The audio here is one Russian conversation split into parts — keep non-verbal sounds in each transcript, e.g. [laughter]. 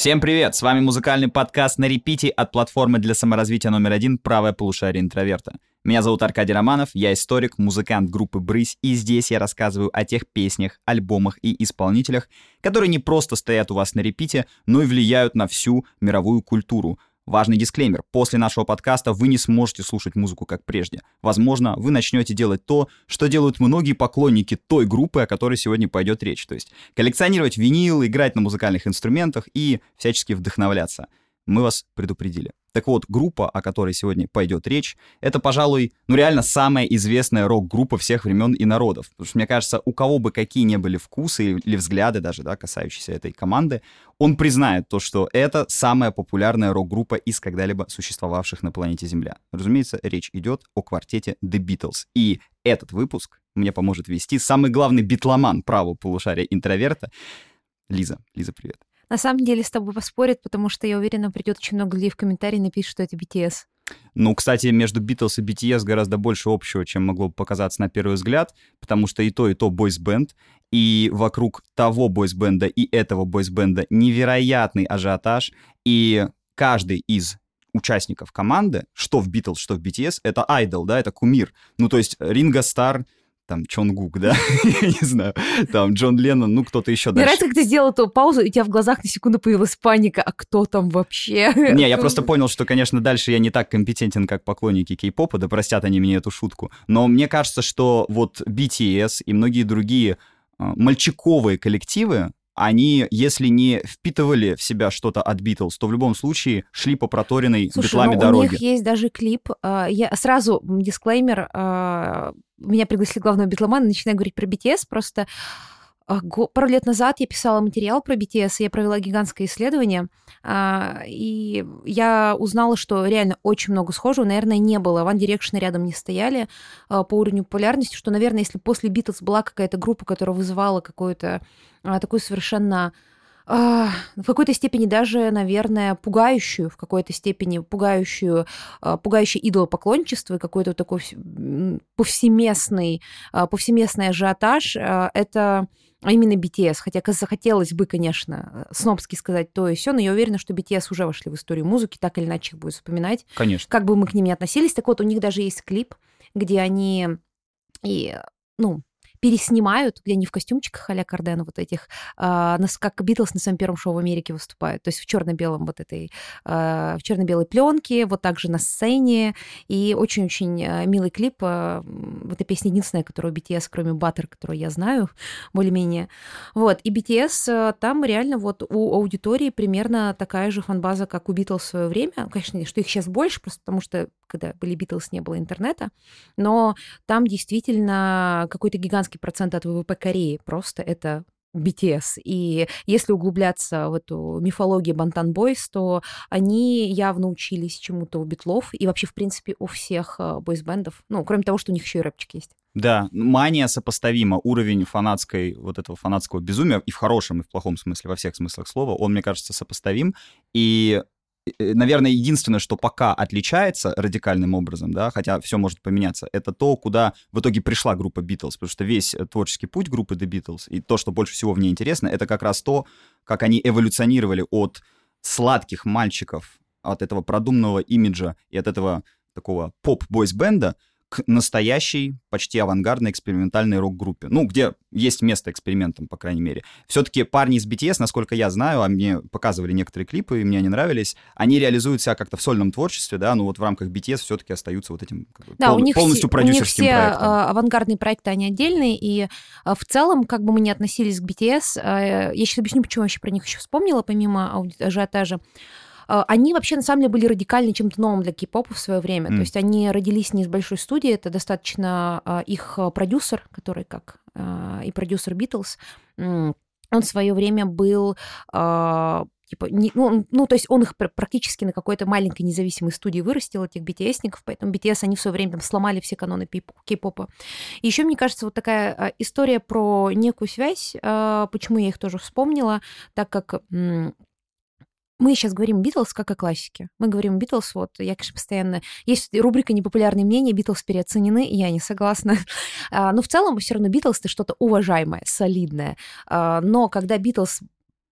Всем привет! С вами музыкальный подкаст на репите от платформы для саморазвития номер один «Правое полушарие интроверта». Меня зовут Аркадий Романов, я историк, музыкант группы «Брысь», и здесь я рассказываю о тех песнях, альбомах и исполнителях, которые не просто стоят у вас на репите, но и влияют на всю мировую культуру — Важный дисклеймер. После нашего подкаста вы не сможете слушать музыку как прежде. Возможно, вы начнете делать то, что делают многие поклонники той группы, о которой сегодня пойдет речь. То есть коллекционировать винил, играть на музыкальных инструментах и всячески вдохновляться. Мы вас предупредили. Так вот, группа, о которой сегодня пойдет речь, это, пожалуй, ну реально самая известная рок-группа всех времен и народов. Потому что, мне кажется, у кого бы какие ни были вкусы или взгляды даже, да, касающиеся этой команды, он признает то, что это самая популярная рок-группа из когда-либо существовавших на планете Земля. Разумеется, речь идет о квартете The Beatles. И этот выпуск мне поможет вести самый главный битломан правого полушария интроверта. Лиза. Лиза, привет. На самом деле с тобой поспорят, потому что я уверена, придет очень много людей в комментарии и напишет, что это BTS. Ну, кстати, между Beatles и BTS гораздо больше общего, чем могло бы показаться на первый взгляд, потому что и то, и то бойсбенд, и вокруг того бойсбенда и этого бойсбенда невероятный ажиотаж, и каждый из участников команды, что в Beatles, что в BTS, это айдол, да, это кумир. Ну, то есть Ринго Стар — там Чонгук, да, [laughs] я не знаю, там Джон Леннон, ну кто-то еще дальше. Мне нравится, как ты сделал эту паузу, и у тебя в глазах на секунду появилась паника, а кто там вообще? [laughs] Не, я просто понял, что, конечно, дальше я не так компетентен, как поклонники кей-попа, да простят они мне эту шутку, но мне кажется, что вот BTS и многие другие а, мальчиковые коллективы, они, если не впитывали в себя что-то от Битлз, то в любом случае шли по проторенной Слушай, битлами ну, дороги. у них есть даже клип. А, я сразу дисклеймер. А, меня пригласили главного битломана, начинаю говорить про BTS, просто пару лет назад я писала материал про BTS, я провела гигантское исследование, и я узнала, что реально очень много схожего, наверное, не было. One Direction рядом не стояли по уровню популярности, что, наверное, если после Beatles была какая-то группа, которая вызывала какое-то а, такую совершенно а, в какой-то степени даже, наверное, пугающую, в какой-то степени пугающую, а, пугающее идолопоклонничество и какой-то такой повсеместный, повсеместный ажиотаж, это именно BTS. Хотя захотелось бы, конечно, снобски сказать то и все, но я уверена, что BTS уже вошли в историю музыки, так или иначе их будет вспоминать. Конечно. Как бы мы к ним ни относились. Так вот, у них даже есть клип, где они и ну, переснимают, где они в костюмчиках а-ля Кардена вот этих, а, как Битлз на своем первом шоу в Америке выступают, то есть в черно-белом вот этой, а, в черно-белой пленке, вот так же на сцене, и очень-очень а, милый клип, а, эта песня единственная, которую BTS, кроме Butter, которую я знаю, [laughs] более-менее, вот, и BTS там реально вот у аудитории примерно такая же фанбаза, как у Битлз в свое время, конечно, что их сейчас больше, просто потому что когда были Битлз, не было интернета, но там действительно какой-то гигантский процент от ВВП Кореи, просто это BTS. И если углубляться в эту мифологию Бантан Бойс, то они явно учились чему-то у битлов и вообще, в принципе, у всех э, бойсбендов. Ну, кроме того, что у них еще и рэпчик есть. Да, мания сопоставима. Уровень фанатской, вот этого фанатского безумия, и в хорошем, и в плохом смысле, во всех смыслах слова, он, мне кажется, сопоставим. И наверное, единственное, что пока отличается радикальным образом, да, хотя все может поменяться, это то, куда в итоге пришла группа Beatles, потому что весь э, творческий путь группы The Beatles и то, что больше всего в ней интересно, это как раз то, как они эволюционировали от сладких мальчиков, от этого продуманного имиджа и от этого такого поп-бойс-бенда к настоящей, почти авангардной экспериментальной рок-группе. Ну, где есть место экспериментам, по крайней мере. Все-таки парни из BTS, насколько я знаю, а мне показывали некоторые клипы, и мне они нравились, они реализуют себя как-то в сольном творчестве, да, ну вот в рамках BTS все-таки остаются вот этим как бы, да, пол, у них полностью все, продюсерским у них все проектом. А, авангардные проекты, они отдельные, и а, в целом, как бы мы ни относились к BTS, а, я сейчас объясню, почему я вообще про них еще вспомнила, помимо ажиотажа. А, они вообще на самом деле были радикально чем-то новым для кей-попа в свое время. Mm. То есть они родились не из большой студии, это достаточно а, их а, продюсер, который как и продюсер Битлз, он в свое время был типа, не, ну, ну, то есть он их практически на какой-то маленькой независимой студии вырастил, этих BTS-ников, поэтому BTS, они в свое время там сломали все каноны кей-попа. И еще, мне кажется, вот такая история про некую связь, почему я их тоже вспомнила, так как мы сейчас говорим Битлз как о классике. Мы говорим Битлз, вот, я, конечно, постоянно... Есть рубрика «Непопулярные мнения», Битлз переоценены, я не согласна. [laughs] А, но в целом все равно Битлз — это что-то уважаемое, солидное. А, но когда Битлз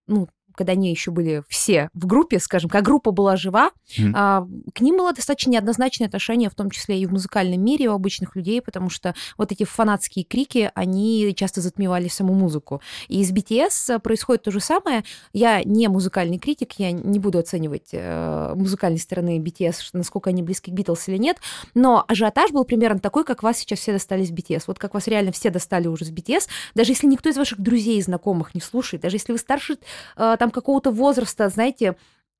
ну, когда они еще были все в группе, скажем, как группа была жива, mm-hmm. к ним было достаточно неоднозначное отношение, в том числе и в музыкальном мире у обычных людей, потому что вот эти фанатские крики, они часто затмевали саму музыку. И с BTS происходит то же самое. Я не музыкальный критик, я не буду оценивать э, музыкальной стороны BTS, насколько они близки к Битлз или нет, но ажиотаж был примерно такой, как вас сейчас все достали с BTS. Вот как вас реально все достали уже с BTS, даже если никто из ваших друзей и знакомых не слушает, даже если вы старше э, там какого-то возраста, знаете,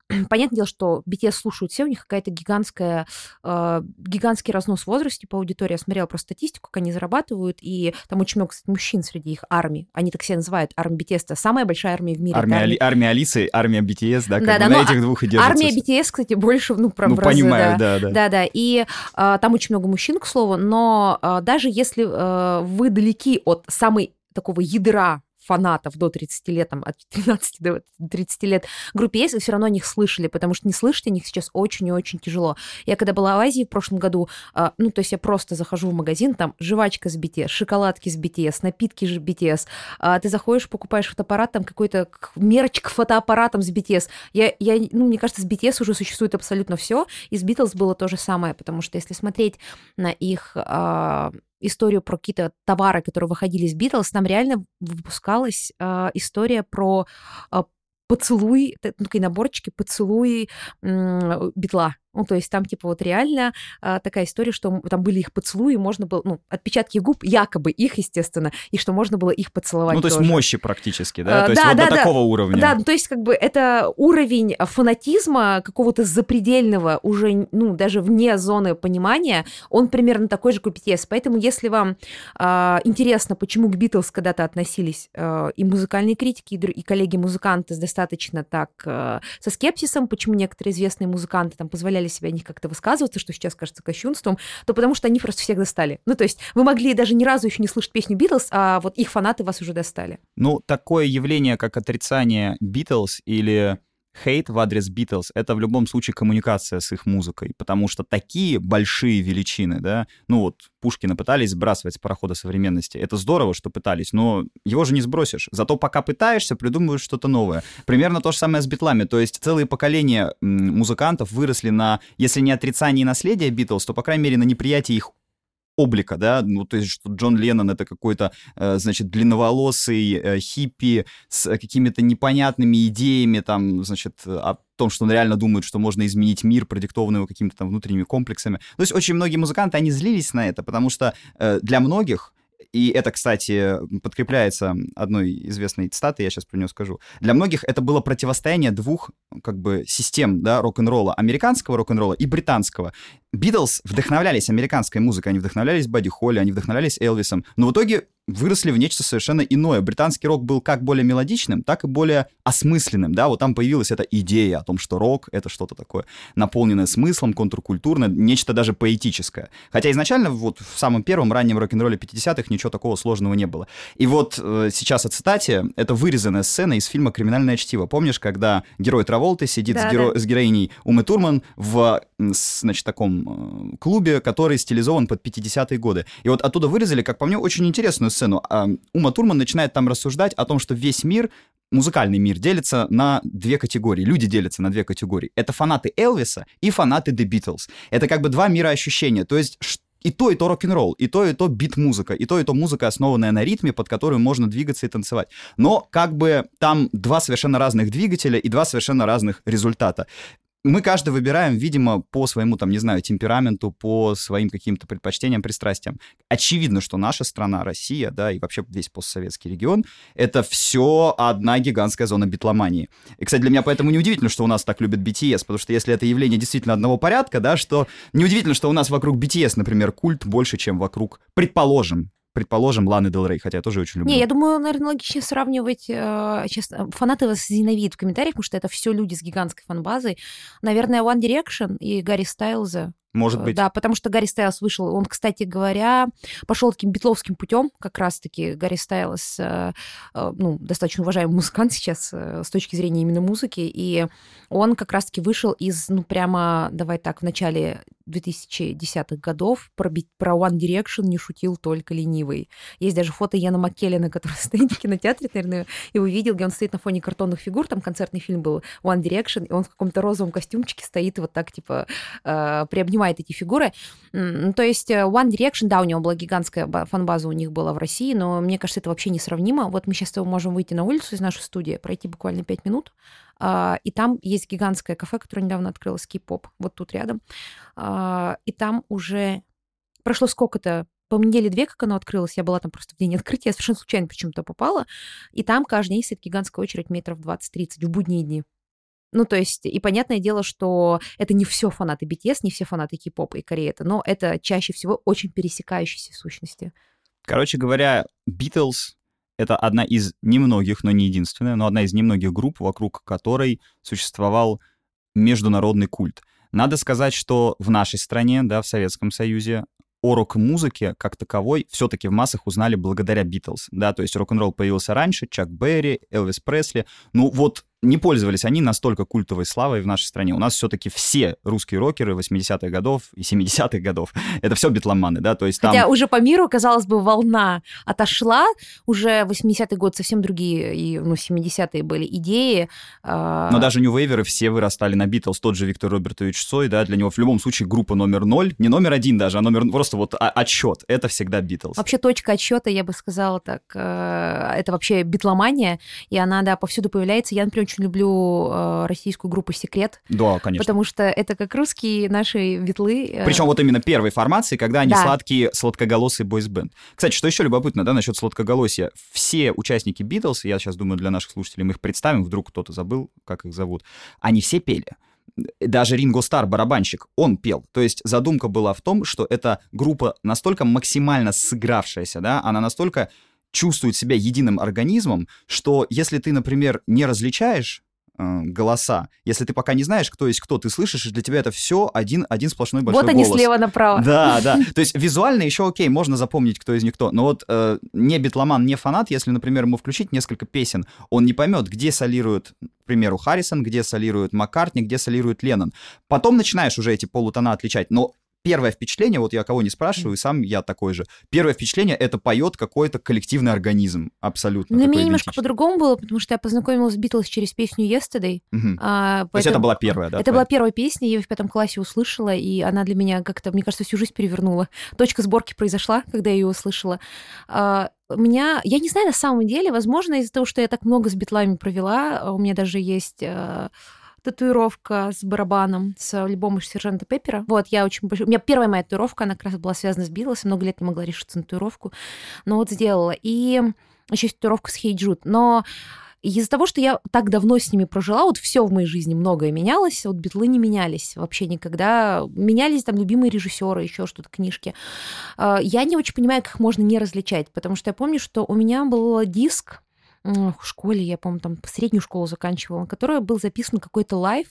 [clears throat] понятное дело, что BTS слушают все, у них какая-то гигантская, э, гигантский разнос в возрасте по аудитории. Я смотрела про статистику, как они зарабатывают, и там очень много, кстати, мужчин среди их армий. Они так себя называют, армия BTS. Это самая большая армия в мире. Армия, армия... армия Алисы, армия BTS, да, как да, бы да, на этих двух и держится. Армия BTS, кстати, больше, ну, прям ну, разы, понимаю, да. да, да. Да, да, и э, там очень много мужчин, к слову, но э, даже если э, вы далеки от самой такого ядра фанатов до 30 лет, там, от 13 до 30 лет группе есть, вы все равно о них слышали, потому что не слышать о них сейчас очень и очень тяжело. Я когда была в Азии в прошлом году, э, ну, то есть я просто захожу в магазин, там жвачка с BTS, шоколадки с BTS, напитки с BTS, а ты заходишь, покупаешь фотоаппарат, там какой-то мерч к фотоаппаратам с BTS. Я, я, ну, мне кажется, с BTS уже существует абсолютно все, и с Beatles было то же самое, потому что если смотреть на их э, историю про какие-то товары, которые выходили из Битлз, там реально выпускалась э, история про э, поцелуй, ну, такие наборчики, поцелуи э, Битла. Ну, то есть там, типа, вот реально а, такая история, что там были их поцелуи, можно было, ну, отпечатки губ, якобы их, естественно, и что можно было их поцеловать Ну, то тоже. есть мощи практически, да? А, то есть да, вот да, до такого уровня. Да, ну, то есть как бы это уровень фанатизма какого-то запредельного, уже, ну, даже вне зоны понимания, он примерно такой же, как BTS. Поэтому если вам а, интересно, почему к Битлз когда-то относились а, и музыкальные критики, и, и коллеги-музыканты достаточно так а, со скепсисом, почему некоторые известные музыканты там позволяли себя о них как-то высказываться, что сейчас кажется кощунством, то потому что они просто всех достали. Ну, то есть вы могли даже ни разу еще не слышать песню Битлз, а вот их фанаты вас уже достали. Ну, такое явление, как отрицание Битлз или хейт в адрес Битлз — это в любом случае коммуникация с их музыкой, потому что такие большие величины, да, ну вот Пушкина пытались сбрасывать с парохода современности. Это здорово, что пытались, но его же не сбросишь. Зато пока пытаешься, придумываешь что-то новое. Примерно то же самое с битлами. То есть целые поколения музыкантов выросли на, если не отрицании наследия Битлз, то, по крайней мере, на неприятии их облика, да, ну, то есть, что Джон Леннон — это какой-то, э, значит, длинноволосый э, хиппи с какими-то непонятными идеями, там, значит, о том, что он реально думает, что можно изменить мир, продиктованный его какими-то там внутренними комплексами. То есть очень многие музыканты, они злились на это, потому что э, для многих и это, кстати, подкрепляется одной известной цитатой, я сейчас про нее скажу. Для многих это было противостояние двух как бы систем да, рок-н-ролла, американского рок-н-ролла и британского. Битлз вдохновлялись американской музыкой, они вдохновлялись Бадди Холли, они вдохновлялись Элвисом, но в итоге выросли в нечто совершенно иное. Британский рок был как более мелодичным, так и более осмысленным, да, вот там появилась эта идея о том, что рок — это что-то такое наполненное смыслом, контркультурное, нечто даже поэтическое. Хотя изначально вот в самом первом раннем рок-н-ролле 50-х ничего такого сложного не было. И вот э, сейчас о цитате, это вырезанная сцена из фильма «Криминальное чтиво». Помнишь, когда герой Траволты сидит да, с, геро... да. с героиней Умы Турман в, значит, таком э, клубе, который стилизован под 50-е годы. И вот оттуда вырезали, как по мне, очень интересную сцену. А Ума Турман начинает там рассуждать о том, что весь мир музыкальный мир делится на две категории. Люди делятся на две категории. Это фанаты Элвиса и фанаты The Beatles. Это как бы два мира ощущения. То есть и то, и то рок-н-ролл, и то, и то бит-музыка, и то, и то музыка, основанная на ритме, под которую можно двигаться и танцевать. Но как бы там два совершенно разных двигателя и два совершенно разных результата мы каждый выбираем, видимо, по своему, там, не знаю, темпераменту, по своим каким-то предпочтениям, пристрастиям. Очевидно, что наша страна, Россия, да, и вообще весь постсоветский регион, это все одна гигантская зона битломании. И, кстати, для меня поэтому неудивительно, что у нас так любят BTS, потому что если это явление действительно одного порядка, да, что неудивительно, что у нас вокруг BTS, например, культ больше, чем вокруг, предположим, предположим, Ланы Дел Рей, хотя я тоже очень люблю. Не, я думаю, наверное, логично сравнивать, э, честно, фанаты вас ненавидят в комментариях, потому что это все люди с гигантской фанбазой. Наверное, One Direction и Гарри Стайлза может э, быть. Да, потому что Гарри Стайлс вышел, он, кстати говоря, пошел таким битловским путем, как раз-таки Гарри Стайлс, э, э, ну, достаточно уважаемый музыкант сейчас с точки зрения именно музыки, и он как раз-таки вышел из, ну, прямо, давай так, в начале 2010-х годов про, про One Direction не шутил только ленивый. Есть даже фото Яна Маккеллина, который [laughs] стоит в кинотеатре, наверное, его видел, где он стоит на фоне картонных фигур, там концертный фильм был One Direction, и он в каком-то розовом костюмчике стоит вот так, типа, э, приобнимает эти фигуры. То есть э, One Direction, да, у него была гигантская фан-база у них была в России, но мне кажется, это вообще несравнимо. Вот мы сейчас можем выйти на улицу из нашей студии, пройти буквально 5 минут, и там есть гигантское кафе, которое недавно открылось, кей-поп, вот тут рядом. А, и там уже прошло сколько-то по недели две, как оно открылось, я была там просто в день открытия, я совершенно случайно почему-то попала, и там каждый день стоит гигантская очередь метров 20-30 в будние дни. Ну, то есть, и понятное дело, что это не все фанаты BTS, не все фанаты кей-попа и Кореи, но это чаще всего очень пересекающиеся сущности. Короче говоря, Beatles это одна из немногих, но не единственная, но одна из немногих групп, вокруг которой существовал международный культ. Надо сказать, что в нашей стране, да, в Советском Союзе, о рок-музыке как таковой все-таки в массах узнали благодаря Битлз, да, то есть рок-н-ролл появился раньше, Чак Берри, Элвис Пресли, ну вот не пользовались они настолько культовой славой в нашей стране. У нас все-таки все русские рокеры 80-х годов и 70-х годов [laughs] — это все битломаны, да, то есть там... Хотя уже по миру, казалось бы, волна отошла, уже 80-й год совсем другие, и, ну, 70-е были идеи. Э... Но даже нью-вейверы все вырастали на Битлз, тот же Виктор Робертович Цой, да, для него в любом случае группа номер ноль, не номер один даже, а номер просто вот отчет, это всегда Битлз. Вообще точка отсчета, я бы сказала так, э, это вообще битломания, и она, да, повсюду появляется. Я, например, очень люблю э, российскую группу «Секрет». Да, конечно. Потому что это как русские наши ветлы. Э. Причем вот именно первой формации, когда они да. сладкие, сладкоголосый бойсбенд. Кстати, что еще любопытно, да, насчет сладкоголосия. Все участники Битлз, я сейчас думаю, для наших слушателей мы их представим, вдруг кто-то забыл, как их зовут, они все пели даже Ринго Стар, барабанщик, он пел. То есть задумка была в том, что эта группа настолько максимально сыгравшаяся, да, она настолько чувствует себя единым организмом, что если ты, например, не различаешь э, голоса. Если ты пока не знаешь, кто есть кто, ты слышишь, и для тебя это все один, один сплошной большой вот голос. Вот они слева направо. Да, да. [laughs] То есть визуально еще окей, можно запомнить, кто из них кто. Но вот э, не битломан, не фанат, если, например, ему включить несколько песен, он не поймет, где солирует, к примеру, Харрисон, где солирует Маккартни, где солирует Леннон. Потом начинаешь уже эти полутона отличать. Но первое впечатление, вот я кого не спрашиваю, сам я такой же. Первое впечатление это поет какой-то коллективный организм, абсолютно. Ну, мне немножко по-другому было, потому что я познакомилась с Битлз через песню Yesterday. Угу. А, поэтому... То есть это была первая, да? Это твоя? была первая песня, я ее в пятом классе услышала, и она для меня как-то, мне кажется, всю жизнь перевернула. Точка сборки произошла, когда я ее услышала. А, у меня, я не знаю на самом деле, возможно, из-за того, что я так много с битлами провела, у меня даже есть а, татуировка с барабаном, с альбома сержанта Пеппера. Вот, я очень... У меня первая моя татуировка, она как раз была связана с Битлз, много лет не могла решиться на татуировку, но вот сделала. И еще есть татуировка с Hey Jude. Но из-за того, что я так давно с ними прожила, вот все в моей жизни многое менялось, вот битлы не менялись вообще никогда. Менялись там любимые режиссеры, еще что-то, книжки. А, я не очень понимаю, как их можно не различать, потому что я помню, что у меня был диск в школе, я, помню, там среднюю школу заканчивала, на которой был записан какой-то live,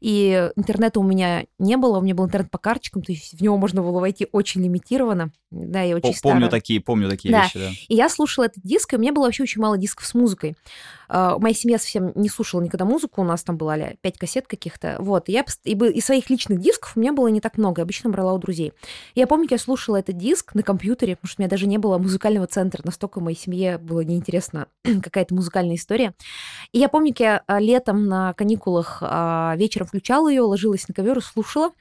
и интернета у меня не было, у меня был интернет по карточкам, то есть в него можно было войти очень лимитированно. Да, я очень Помню старая. такие, помню такие да. вещи, да. И я слушала этот диск, и у меня было вообще очень мало дисков с музыкой. Uh, моя семья совсем не слушала никогда музыку, у нас там было а пять кассет каких-то, вот, и я и, и своих личных дисков у меня было не так много, я обычно брала у друзей. Я помню, я слушала этот диск на компьютере, потому что у меня даже не было музыкального центра, настолько моей семье было неинтересно [clears throat] какая-то музыкальная история. И я помню, я а, летом на каникулах а, вечером включала ее, ложилась на ковер и слушала,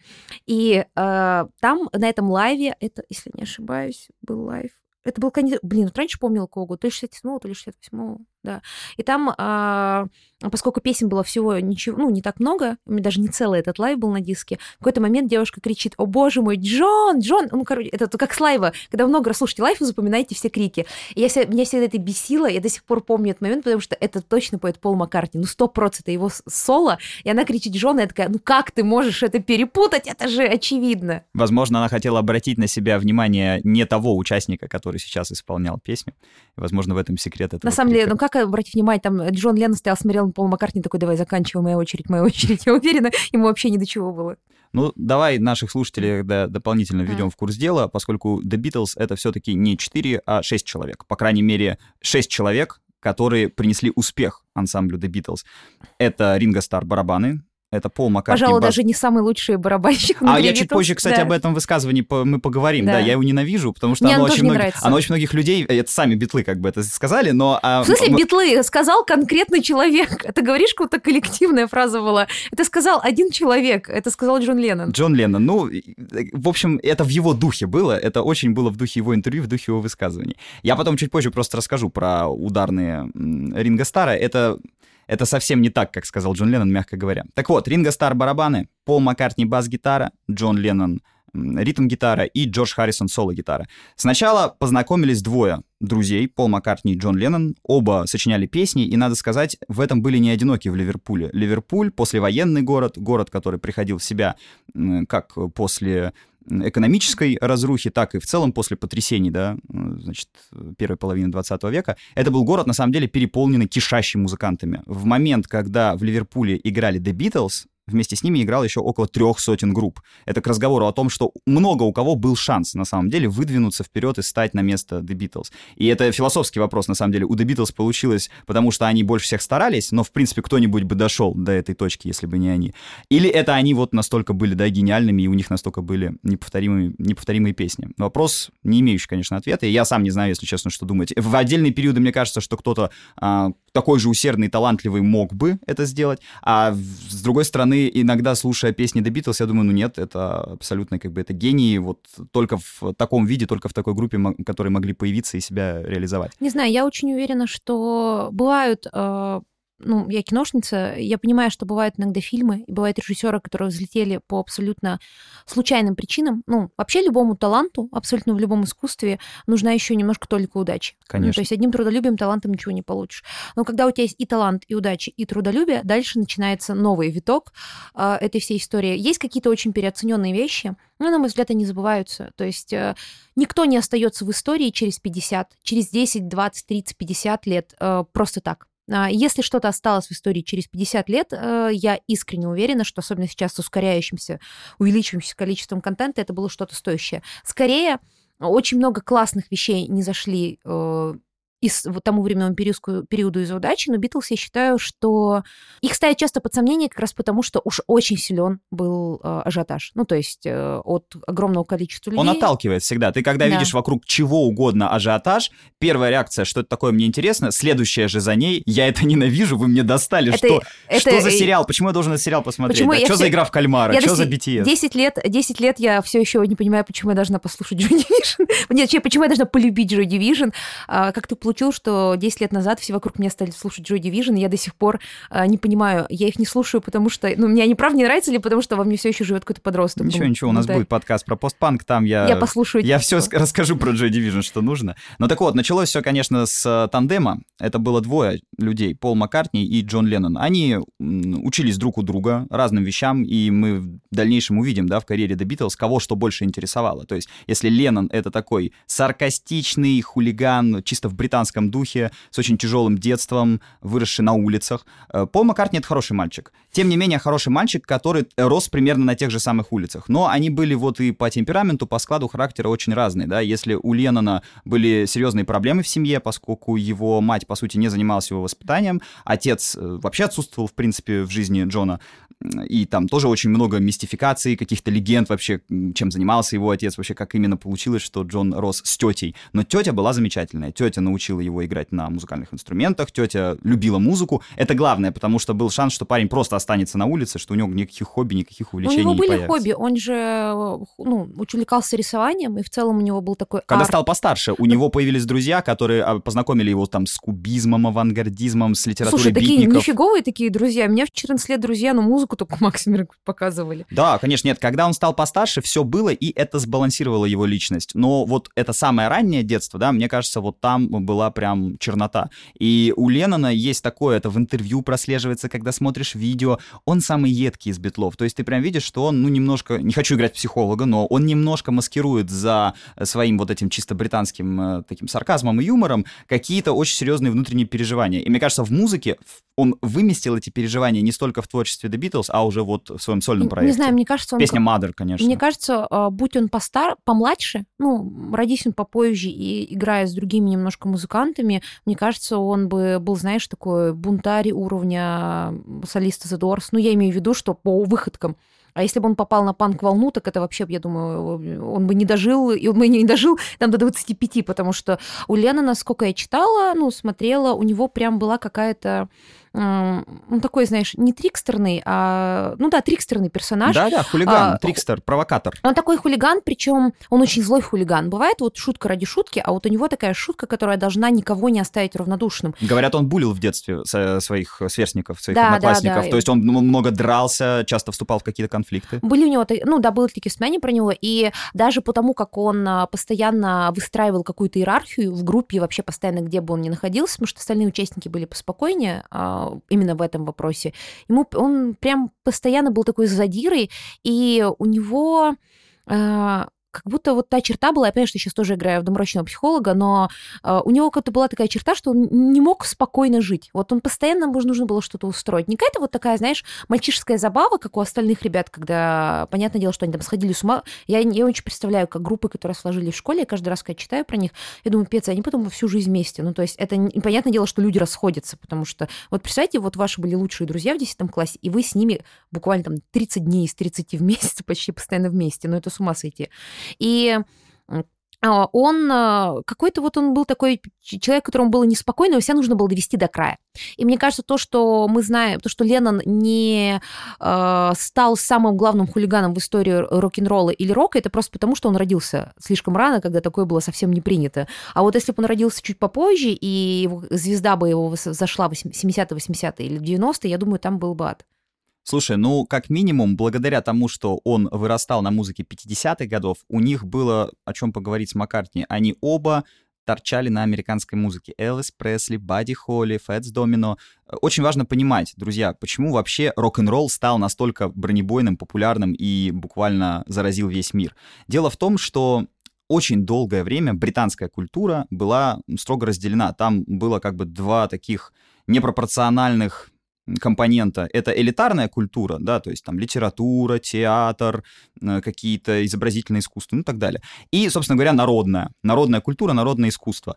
и там на этом live е, это, если не ошибаюсь, был live, это был конец... Блин, вот раньше помнила какого года, то ли 67-го, то ли 68-го, да. И там, а, поскольку песен было всего ничего, ну, не так много, у меня даже не целый этот live был на диске, в какой-то момент девушка кричит, о боже мой, Джон, Джон! Ну, короче, это как с live а. Когда много раз слушаете live, вы запоминаете все крики. И я себя, меня всегда это бесило, я до сих пор помню этот момент, потому что это точно поет Пол Маккартни, ну, сто процентов его соло, и она кричит Джон, и я такая, ну, как ты можешь это перепутать? Это же очевидно. Возможно, она хотела обратить на себя внимание не того участника, который сейчас исполнял песню. Возможно, в этом секрет этого На самом деле, ну, как обратить внимание, там Джон Леннон стоял, смотрел на Пол Маккартни, такой, давай, заканчивай, моя очередь, моя очередь. Я уверена, ему вообще ни до чего было. Ну, давай наших слушателей да, дополнительно введем в курс дела, поскольку The Beatles это все-таки не 4, а 6 человек. По крайней мере, 6 человек, которые принесли успех ансамблю The Beatles. Это Ринго Стар барабаны, Это Пол Маккартни. Пожалуй, бас- даже не самый лучший барабанщик. А я чуть позже, кстати, Да. об этом высказывании по- мы поговорим. Да. Да. я его ненавижу, потому что Мне оно оно очень, нравится. оно очень многих людей, это сами битлы как бы это сказали, но... а, В смысле, битлы? Сказал конкретный человек. [laughs] Это говоришь, какая-то коллективная фраза была. Это сказал один человек. Это сказал Джон Леннон. Джон Леннон, ну, в общем, это в его духе было, это очень было в духе его интервью, в духе его высказываний. Я потом чуть позже просто расскажу про ударные м, Ринго Стара. Это, это совсем не так, как сказал Джон Леннон, мягко говоря. Так вот, Ринго Стар барабаны, Пол Маккартни бас-гитара, Джон Леннон ритм-гитара и Джордж Харрисон соло-гитара. Сначала познакомились двое друзей, Пол Маккартни и Джон Леннон. Оба сочиняли песни, и, надо сказать, в этом были не одиноки в Ливерпуле. Ливерпуль, послевоенный город, город, который приходил в себя как после экономической разрухи, так и в целом после потрясений, да, значит, первой половины 20 века, это был город, на самом деле, переполненный кишащий музыкантами. В момент, когда в Ливерпуле играли The Beatles, вместе с ними играло еще около трех сотен групп. Это к разговору о том, что много у кого был шанс, на самом деле, выдвинуться вперед и стать на место The Beatles. И это философский вопрос, на самом деле. У The Beatles получилось, потому что они больше всех старались, но, в принципе, кто-нибудь бы дошел до этой точки, если бы не они. Или это они вот настолько были, да, гениальными, и у них настолько были неповторимые, неповторимые песни. Вопрос, не имеющий, конечно, ответа. И я сам не знаю, если честно, что думать. В отдельные периоды мне кажется, что кто-то а, такой же усердный талантливый мог бы это сделать, а с другой стороны, иногда слушая песни The Beatles, я думаю, ну нет, это абсолютно как бы это гении, вот только в таком виде, только в такой группе, которые могли появиться и себя реализовать. Не знаю, я очень уверена, что бывают... э, ну, я киношница, я понимаю, что бывают иногда фильмы, и бывают режиссеры, которые взлетели по абсолютно случайным причинам. Ну, вообще любому таланту, абсолютно в любом искусстве нужна еще немножко только удачи. Ну, Конечно. то есть одним трудолюбием, талантом ничего не получишь. Но когда у тебя есть и талант, и удача, и трудолюбие, дальше начинается новый виток э, этой всей истории. Есть какие-то очень переоцененные вещи, но, на мой взгляд, они забываются. То есть э, никто не остается в истории через 50, через 10, 20, 30, 50 лет э, просто так. А, Если что-то осталось в истории через 50 лет, э, я искренне уверена, что особенно сейчас с ускоряющимся, увеличивающимся количеством контента, это было что-то стоящее. Скорее, очень много классных вещей не зашли э, из вот тому временному периоду, периоду из удачи, но Битлз, я считаю, что их ставят часто под сомнение как раз потому, что уж очень силен был э, ажиотаж. Ну, то есть э, от огромного количества людей. Он отталкивает всегда. Ты когда Да. видишь вокруг чего угодно ажиотаж, первая реакция, что это такое, мне интересно, следующая же за ней, я это ненавижу, вы мне достали, Это- что, это- что за сериал, почему я должен этот сериал посмотреть, Почему да? что все- за игра в кальмара, Я что за BTS? 10 лет, 10 лет я все еще не понимаю, почему я должна послушать Joy Division. [laughs] Нет, почему я должна полюбить Joy Division. А, Как ты получил, что 10 лет назад все вокруг меня стали слушать Joy Division, и я до сих пор а, не понимаю, я их не слушаю, потому что, ну, мне они правда не нравятся или потому что во мне все еще живет какой-то подросток. Ничего, ничего, у нас да. будет подкаст про постпанк, там я... Я послушаю. Я все что. расскажу про Joy Division, что нужно. Ну так вот, началось все, конечно, с э, тандема. Это было двое людей, Пол Маккартни и Джон Леннон. Они учились друг у друга разным вещам, и мы в дальнейшем увидим, да, в карьере The Beatles, кого что больше интересовало. То есть, если Леннон — это такой саркастичный хулиган, чисто в британском духе, с очень тяжелым детством, выросший на улицах, э, Пол Маккартни — это хороший мальчик. Тем не менее, хороший мальчик, который рос примерно на тех же самых улицах. Но они были вот и по темпераменту, по складу характера очень разные, да. Если у Леннона были серьезные проблемы в семье, поскольку его мать, по сути, не занималась его воспитанием, отец э, вообще отсутствовал, в принципе, в жизни Джона, и там тоже очень много мистификаций, каких-то легенд вообще, чем занимался его отец, вообще как именно получилось, что Джон рос с тетей. Но тетя была замечательная. Тетя научила его играть на музыкальных инструментах, тетя любила музыку. Это главное, потому что был шанс, что парень просто останется на улице, что у него никаких хобби, никаких Ну, У увлечений него не были появится. хобби, он же э, ну, увлекался рисованием, и в целом у него был такой Когда арт. стал постарше, у него появились друзья, которые а, познакомили его там с кубизмом, авангардизмом, с литературой Слушай, такие битников. нифиговые такие друзья. Меня в 14 лет друзья, ну, музыку только Максимер показывали. Да, конечно, нет. Когда он стал постарше, все было, и это сбалансировало его личность. Но вот это самое раннее детство, да, мне кажется, вот там была прям чернота. И у Леннона есть такое, это в интервью прослеживается, когда смотришь видео, он самый едкий из битлов. То есть ты прям видишь, что он, ну, немножко, не хочу играть психолога, но он немножко маскирует за своим вот этим чисто британским э, таким сарказмом и юмором какие-то очень серьезные внутренние переживания. И мне кажется, в музыке он выместил эти переживания не столько в творчестве The Beatles, а уже вот в своем сольном проекте. Не знаю, мне кажется, он... Песня Mother, конечно. Мне кажется, а, будь он постар, помладше, ну, родись он попозже и играя с другими немножко музыкантами, мне кажется, он бы был, знаешь, такой бунтарь уровня солиста The Doors. Ну, я имею в виду, что по выходкам. А если бы он попал на панк-волну, так это вообще, я думаю, он бы не дожил, и он бы не дожил там до 25, потому что у Лена, насколько я читала, ну, смотрела, у него прям была какая-то ну, такой, знаешь, не трикстерный, а, ну да, трикстерный персонаж. Да-да, хулиган, а, трикстер, провокатор. Он такой хулиган, причем он очень злой хулиган. Бывает вот шутка ради шутки, а вот у него такая шутка, которая должна никого не оставить равнодушным. Говорят, он булил в детстве своих сверстников, своих да, одноклассников. Да, да. То есть он много дрался, часто вступал в какие-то конфликты. Были у него, ну да, были такие воспоминания про него, и даже потому, как он а, постоянно выстраивал какую-то иерархию в группе, вообще постоянно, где бы он ни находился, потому что остальные участники были поспокойнее, а, именно в этом вопросе. Ему он прям постоянно был такой задирой, и у него э, как будто вот та черта была, я понимаю, что сейчас тоже играю в доморощенного психолога, но э, у него как-то была такая черта, что он не мог спокойно жить. Вот он постоянно ему нужно было что-то устроить. Не какая-то вот такая, знаешь, мальчишеская забава, как у остальных ребят, когда, понятное дело, что они там сходили с ума. Я, я очень представляю, как группы, которые сложились в школе, я каждый раз, когда читаю про них, я думаю, пец, они потом всю жизнь вместе. Ну, то есть это понятное дело, что люди расходятся, потому что вот представьте, вот ваши были лучшие друзья в 10 классе, и вы с ними буквально там 30 дней из 30 в месяц почти постоянно вместе. Ну, это с ума сойти. И а, он а, какой-то вот он был такой человек, которому было неспокойно, его всегда нужно было довести до края. И мне кажется, то, что мы знаем, то, что Леннон не э, стал самым главным хулиганом в истории рок-н-ролла или рока, это просто потому, что он родился слишком рано, когда такое было совсем не принято. А вот если бы он родился чуть попозже, и звезда бы его зашла в 70-е, 80-е или 90-е, я думаю, там был бы ад. Слушай, ну, как минимум, благодаря тому, что он вырастал на музыке 50-х годов, у них было о чем поговорить с Маккартни. Они оба торчали на американской музыке. Элвис Пресли, Бадди Холли, Фэтс Домино. Очень важно понимать, друзья, почему вообще рок-н-ролл стал настолько бронебойным, популярным и буквально заразил весь мир. Дело в том, что очень долгое время британская культура была строго разделена. Там было как бы два таких непропорциональных компонента — это элитарная культура, да, то есть там литература, театр, э, какие-то изобразительные искусства, ну и так далее. И, собственно говоря, народная. Народная культура, народное искусство.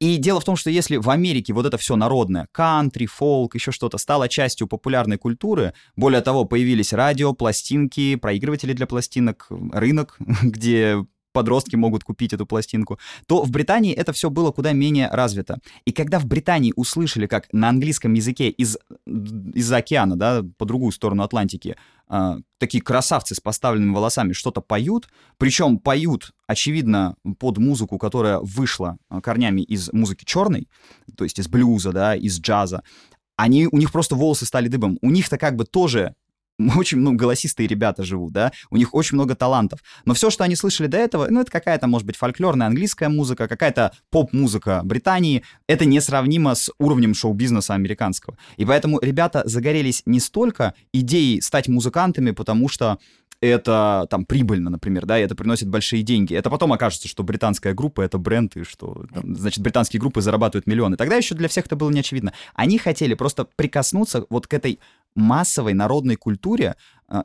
И дело в том, что если в Америке вот это все народное, кантри, фолк, еще что-то, стало частью популярной культуры, более того, появились радио, пластинки, проигрыватели для пластинок, рынок, [laughs] где подростки могут купить эту пластинку, то в Британии это все было куда менее развито. И когда в Британии услышали, как на английском языке из, из-за океана, да, по другую сторону Атлантики, э, такие красавцы с поставленными волосами что-то поют, причем поют, очевидно, под музыку, которая вышла а, корнями из музыки черной, то есть из блюза, да, из джаза, они, у них просто волосы стали дыбом. У них-то как бы тоже [laughs] очень ну, голосистые ребята живут, да, у них очень много талантов. Но все, что они слышали до этого, ну, это какая-то, может быть, фольклорная английская музыка, какая-то поп-музыка Британии. Это несравнимо с уровнем шоу-бизнеса американского. И поэтому ребята загорелись не столько идеей стать музыкантами, потому что это там прибыльно, например, да, и это приносит большие деньги. Это потом окажется, что британская группа — это бренд, и что, там, значит, британские группы зарабатывают миллионы. Тогда еще для всех это было не очевидно. Они хотели просто прикоснуться вот к этой массовой народной культуре,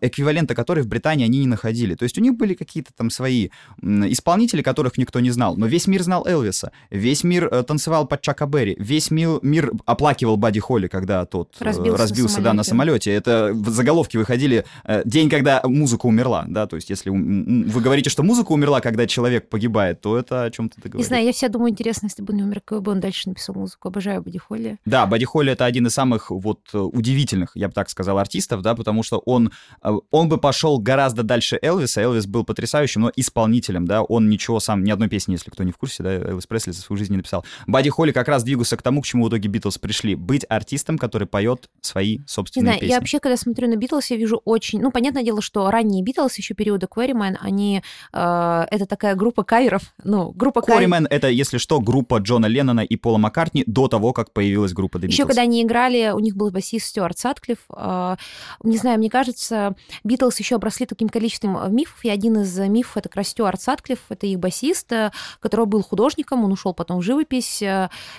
эквивалента которой в Британии они не находили. То есть у них были какие-то там свои исполнители, которых никто не знал. Но весь мир знал Элвиса, весь мир э, танцевал под Чака Берри, весь мир, мир оплакивал Бадди Холли, когда тот э, разбился, разбился на да, на самолете. Это заголовки выходили э, день, когда музыка умерла. Да? То есть если вы говорите, что музыка умерла, когда человек погибает, то это о чем-то ты говоришь. Не знаю, я все думаю, интересно, если бы он умер, какой бы он дальше написал музыку. Обожаю Бадди Холли. Да, Бадди Холли — это один из самых вот удивительных, я бы так сказал, артистов, да, потому что он он бы пошел гораздо дальше Элвиса. Элвис был потрясающим, но исполнителем, да, он ничего сам, ни одной песни, если кто не в курсе, да, Элвис Пресли за свою жизнь не написал. Бадди Холли как раз двигался к тому, к чему в итоге Битлз пришли. Быть артистом, который поет свои собственные не знаю, песни. Я вообще, когда смотрю на Битлз, я вижу очень... Ну, понятное дело, что ранние Битлз, еще периода Quarryman, они... Э, это такая группа каверов, ну, группа Quarryman — это, если что, группа Джона Леннона и Пола Маккартни до того, как появилась группа The Beatles. Еще когда они играли, у них был басист Стюарт Сатклифф. Э, не знаю, мне кажется, Битлз еще обросли таким количеством мифов, и один из мифов — это как раз Стюарт Сатклифф, это их басист, который был художником, он ушел потом в живопись,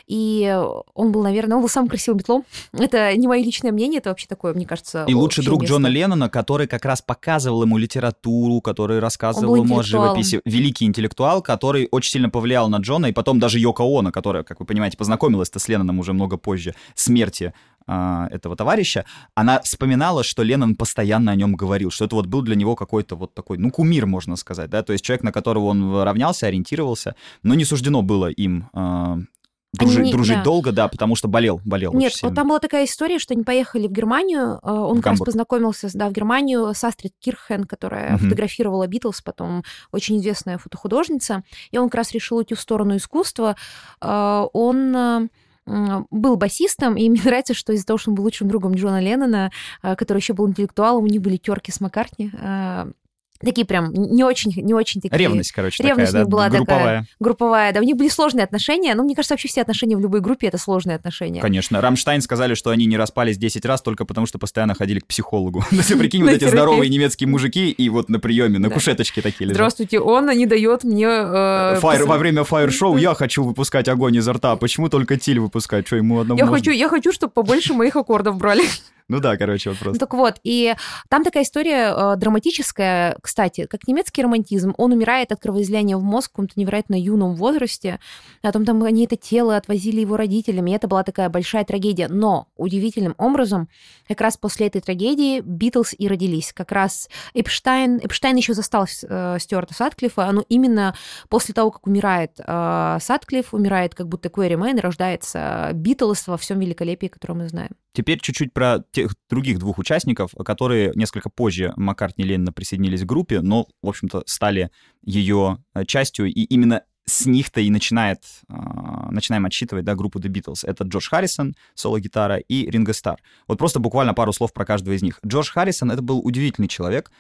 и он был, наверное, он был самым красивым битлом. [laughs] Это не мое личное мнение, это вообще такое, мне кажется, И лучший друг место. Джона Леннона, который как раз показывал ему литературу, который рассказывал ему о живописи. Великий интеллектуал, который очень сильно повлиял на Джона, и потом даже Йоко Оно, которая, как вы понимаете, познакомилась-то с Ленноном уже много позже смерти а, этого товарища, она вспоминала, что Леннон постоянно о нем говорил, что это вот был для него какой-то вот такой, ну, кумир, можно сказать, да, то есть человек, на которого он равнялся, ориентировался, но не суждено было им а, Дружить, они, дружить да. долго, да, потому что болел, болел Нет, вот там была такая история, что они поехали в Германию, э, он в как раз познакомился, да, в Германию с Астрид Кирхен, которая угу. фотографировала Битлз, потом очень известная фотохудожница, и он как раз решил уйти в сторону искусства. Э, он э, был басистом, и [laughs] мне нравится, что из-за того, что он был лучшим другом Джона Леннона, который еще был интеллектуалом, у них были терки с Маккартни, такие прям не очень, не очень такие... Ревность, короче, Ревность такая, да? была групповая. такая, групповая, да, у них были сложные отношения, но мне кажется, вообще все отношения в любой группе — это сложные отношения. Конечно. Рамштайн сказали, что они не распались 10 раз только потому, что постоянно ходили к психологу. [laughs] Ну, ты [laughs] прикинь, вот эти здоровые немецкие мужики и вот на приеме, на кушеточке такие лежат. Здравствуйте, он не дает мне... Э, во время фаер-шоу я хочу выпускать огонь изо рта, почему только Тиль выпускать, что ему одному я хочу, чтобы побольше моих аккордов брали. Ну да, короче, вот просто. так вот, и там такая история э, драматическая, кстати, как немецкий романтизм. Он умирает от кровоизлияния в мозг в каком-то невероятно юном возрасте. Потом там они это тело отвозили его родителям, и это была такая большая трагедия. Но удивительным образом, как раз после этой трагедии Битлз и родились. Как раз Эпштайн, Эпштайн еще застал э, Стюарта Садклифа, но именно после того, как умирает э, Садклифф, умирает как будто Quarrymen, рождается Битлз во всем великолепии, которое мы знаем. Теперь чуть-чуть про тех других двух участников, которые несколько позже Маккартни и Леннона присоединились к группе, но, в общем-то, стали ее э, частью. И именно с них-то и начинает, э, начинаем отсчитывать, да, группу The Beatles. Это Джордж Харрисон, соло-гитара, и Ринго Стар. Вот просто буквально пару слов про каждого из них. Джордж Харрисон — это был удивительный человек,